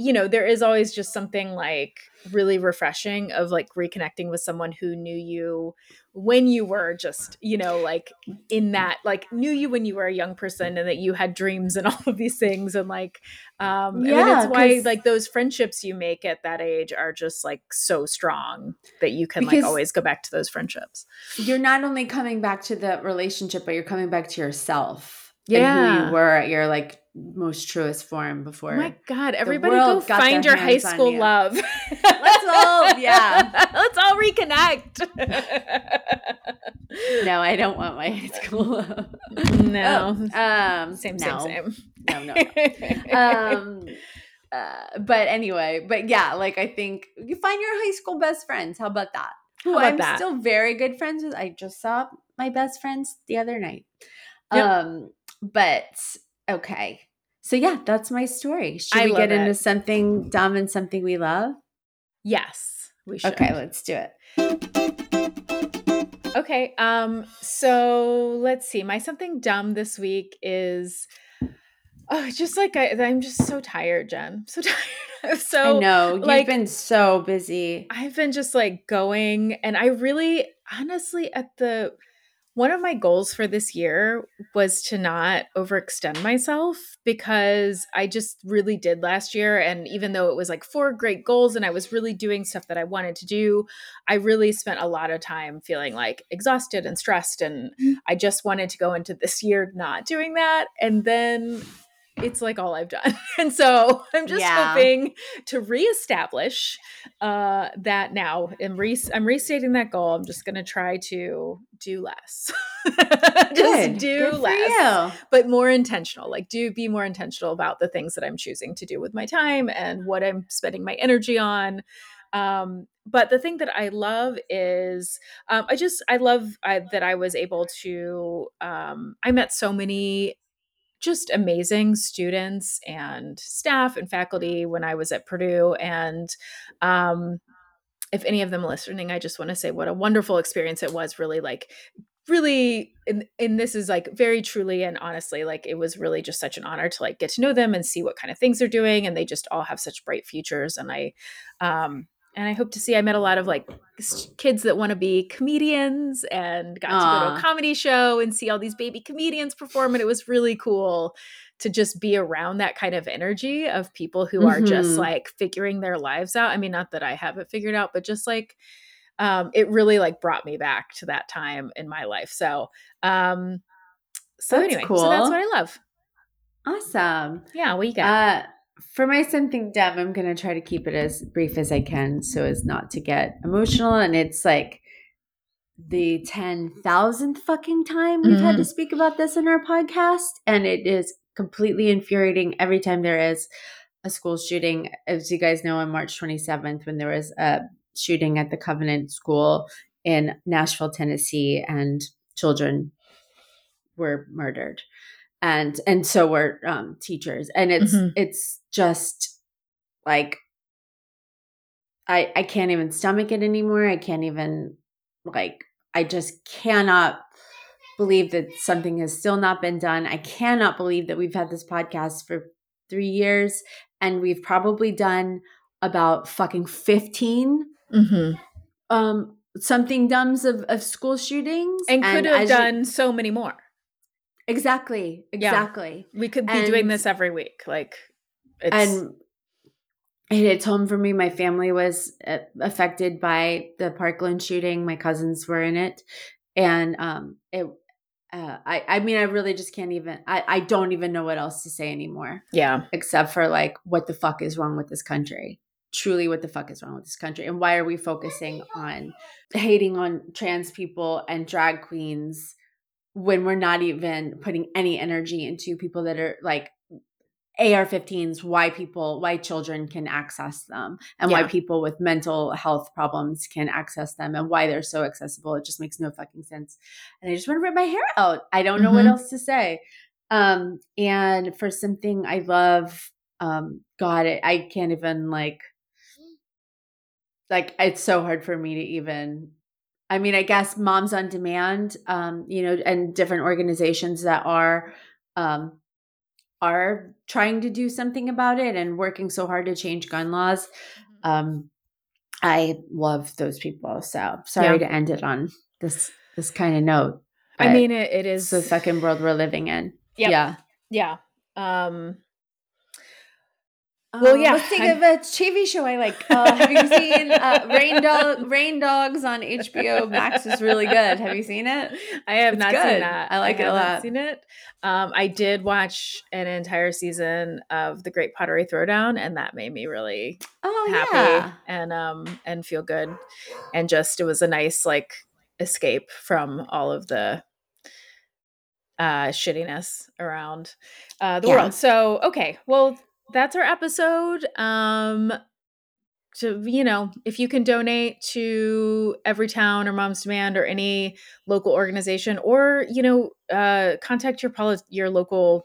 Speaker 1: you know there is always just something like really refreshing of like reconnecting with someone who knew you when you were just you know like in that like knew you when you were a young person and that you had dreams and all of these things and like um I mean
Speaker 2: Yeah,
Speaker 1: it's why like those friendships you make at that age are just like so strong that you can like always go back to those friendships
Speaker 2: You're not only coming back to the relationship, but you're coming back to yourself. And who
Speaker 1: Yeah.
Speaker 2: you were at your like most truest form before.
Speaker 1: oh my god everybody go find your high school
Speaker 2: you.
Speaker 1: love
Speaker 2: Let's all- yeah.
Speaker 1: let's all reconnect
Speaker 2: no, I don't want my high school. Love.
Speaker 1: No
Speaker 2: Oh, um,
Speaker 1: same
Speaker 2: no.
Speaker 1: same same
Speaker 2: No, no, no. um uh, but anyway but yeah like i think you find your high school best friends how about that who
Speaker 1: about
Speaker 2: I'm
Speaker 1: that?
Speaker 2: still very good friends with. I just saw my best friends the other night.
Speaker 1: Yep.
Speaker 2: Um, but okay. So yeah, that's my story. Should
Speaker 1: I
Speaker 2: we get
Speaker 1: love
Speaker 2: into something dumb and something we love?
Speaker 1: Yes, we should.
Speaker 2: Okay, let's do it.
Speaker 1: Okay. Um, so let's see. My something dumb this week is oh, just like I, I'm just so tired, Jen. So tired. So
Speaker 2: I know you've
Speaker 1: like-
Speaker 2: been so busy.
Speaker 1: I've been just like going and I really honestly at the one of my goals for this year was to not overextend myself because I just really did last year. And even though it was like four great goals and I was really doing stuff that I wanted to do, I really spent a lot of time feeling like exhausted and stressed. And
Speaker 2: Mhm.
Speaker 1: I just wanted to go into this year not doing that. And then it's like all I've done. And so I'm just
Speaker 2: Yeah.
Speaker 1: hoping to reestablish uh, that now. I'm, re- I'm restating that goal. I'm just going to try to do less. just
Speaker 2: Good.
Speaker 1: do
Speaker 2: Good
Speaker 1: less, but more intentional. Like, do be more intentional about the things that I'm choosing to do with my time and what I'm spending my energy on. Um, but the thing that I love is um, I just I love I, that I was able to um, I met so many just amazing students and staff and faculty when I was at Purdue. And um, if any of them listening, I just want to say what a wonderful experience it was. Really, like, really, and, and this is like very truly and honestly, like, it was really just such an honor to like get to know them and see what kind of things they're doing. And they just all have such bright futures. And I, um, and I hope to see. I met a lot of like kids that want to be comedians and got to go to a comedy show and see all these baby comedians perform. And it was really cool to just be around that kind of energy of people who are just
Speaker 2: Mhm.
Speaker 1: like figuring their lives out. I mean, not that I have it figured out, but just like um, it really like brought me back to that time in my life. So, um, so
Speaker 2: That's
Speaker 1: anyway, so that's what I love.
Speaker 2: Awesome.
Speaker 1: Yeah, what you got?
Speaker 2: Uh, for my something dumb, I'm going to try to keep it as brief as I can so as not to get emotional. And it's like the 10,000th fucking time we've had to mm-hmm. speak about this in our podcast. And it is completely infuriating every time there is a school shooting. As you guys know, on March 27th, when there was a shooting at the Covenant School in Nashville, Tennessee, and children were murdered and and so were um teachers. And it's
Speaker 1: Mhm.
Speaker 2: it's just like i i can't even stomach it anymore. I can't even like i just cannot believe that something has still not been done. I cannot believe that we've had this podcast for 3 years and we've probably done about fucking 15
Speaker 1: hmm
Speaker 2: um something dumbs of, of school shootings.
Speaker 1: And could have
Speaker 2: as you-
Speaker 1: done so many more.
Speaker 2: Exactly exactly
Speaker 1: We could be doing this every week. Like, it's,
Speaker 2: and it hits home for me. My family was uh, affected by the Parkland shooting. My cousins were in it, and um, it. Uh, I I mean, I really just can't even. I I don't even know what else to say anymore,
Speaker 1: yeah,
Speaker 2: except for like, what the fuck is wrong with this country? Truly, what the fuck is wrong with this country? And why are we focusing on hating on trans people and drag queens when we're not even putting any energy into people that are like AR-15s, why people, why children can access them, and why people with mental health problems can access them, and why they're so accessible. It just makes no fucking sense. And I just want to rip my hair out. I don't know what
Speaker 1: Mhm.
Speaker 2: else to say. Um, and for something I love, um, God, I, I can't even like, like it's so hard for me to even. I mean, I guess Moms on Demand, um, you know, and different organizations that are um, are trying to do something about it and working so hard to change gun laws. Um, I love those people. So sorry
Speaker 1: Yeah.
Speaker 2: to end it on this this kind of note.
Speaker 1: I mean, it, it
Speaker 2: it's the fucking world we're living in.
Speaker 1: Yep.
Speaker 2: Yeah.
Speaker 1: Yeah. Um, Well,
Speaker 2: Um,
Speaker 1: yeah,
Speaker 2: Let's think
Speaker 1: I'm-
Speaker 2: of a TV show I like. Uh, have you seen uh, Rain Dog Rain Dogs on HBO Max? Is really good. Have you seen it?
Speaker 1: I have
Speaker 2: It's
Speaker 1: not
Speaker 2: good.
Speaker 1: seen that.
Speaker 2: I like it a lot.
Speaker 1: Seen it. Um, I did watch an entire season of the Great Pottery Throwdown, and that made me really
Speaker 2: Oh
Speaker 1: happy
Speaker 2: yeah.
Speaker 1: and um and feel good, and just it was a nice like escape from all of the uh shittiness around uh the
Speaker 2: Yeah.
Speaker 1: world. So okay, well that's our episode. Um to you know if you can donate to Everytown or Moms Demand or any local organization, or you know uh, contact your poli- your local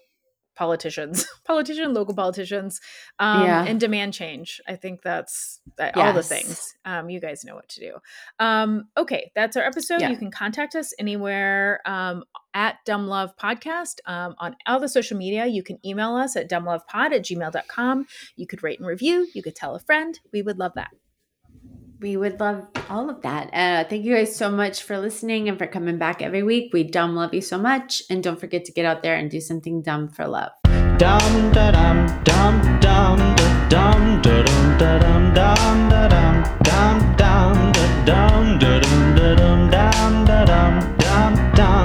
Speaker 1: politicians, politician, local politicians, um,
Speaker 2: Yeah.
Speaker 1: and demand change. I think that's that, all the things. Um, you guys know what to do. Um, okay, that's our episode.
Speaker 2: Yeah.
Speaker 1: You can contact us anywhere um, at Dumb Love Podcast um, on all the social media. You can email us at dumblovepod at gmail.com. You could rate and review. You could tell a friend. We would love that
Speaker 2: we would love all of that. Uh, thank you guys so much for listening and for coming back every week. We dumb love you so much. And don't forget to get out there and do something dumb for love.
Speaker 3: Da dum dum dum da dum da dum da dum dum da dum dum dum da dum da dum da dum dum da dum dum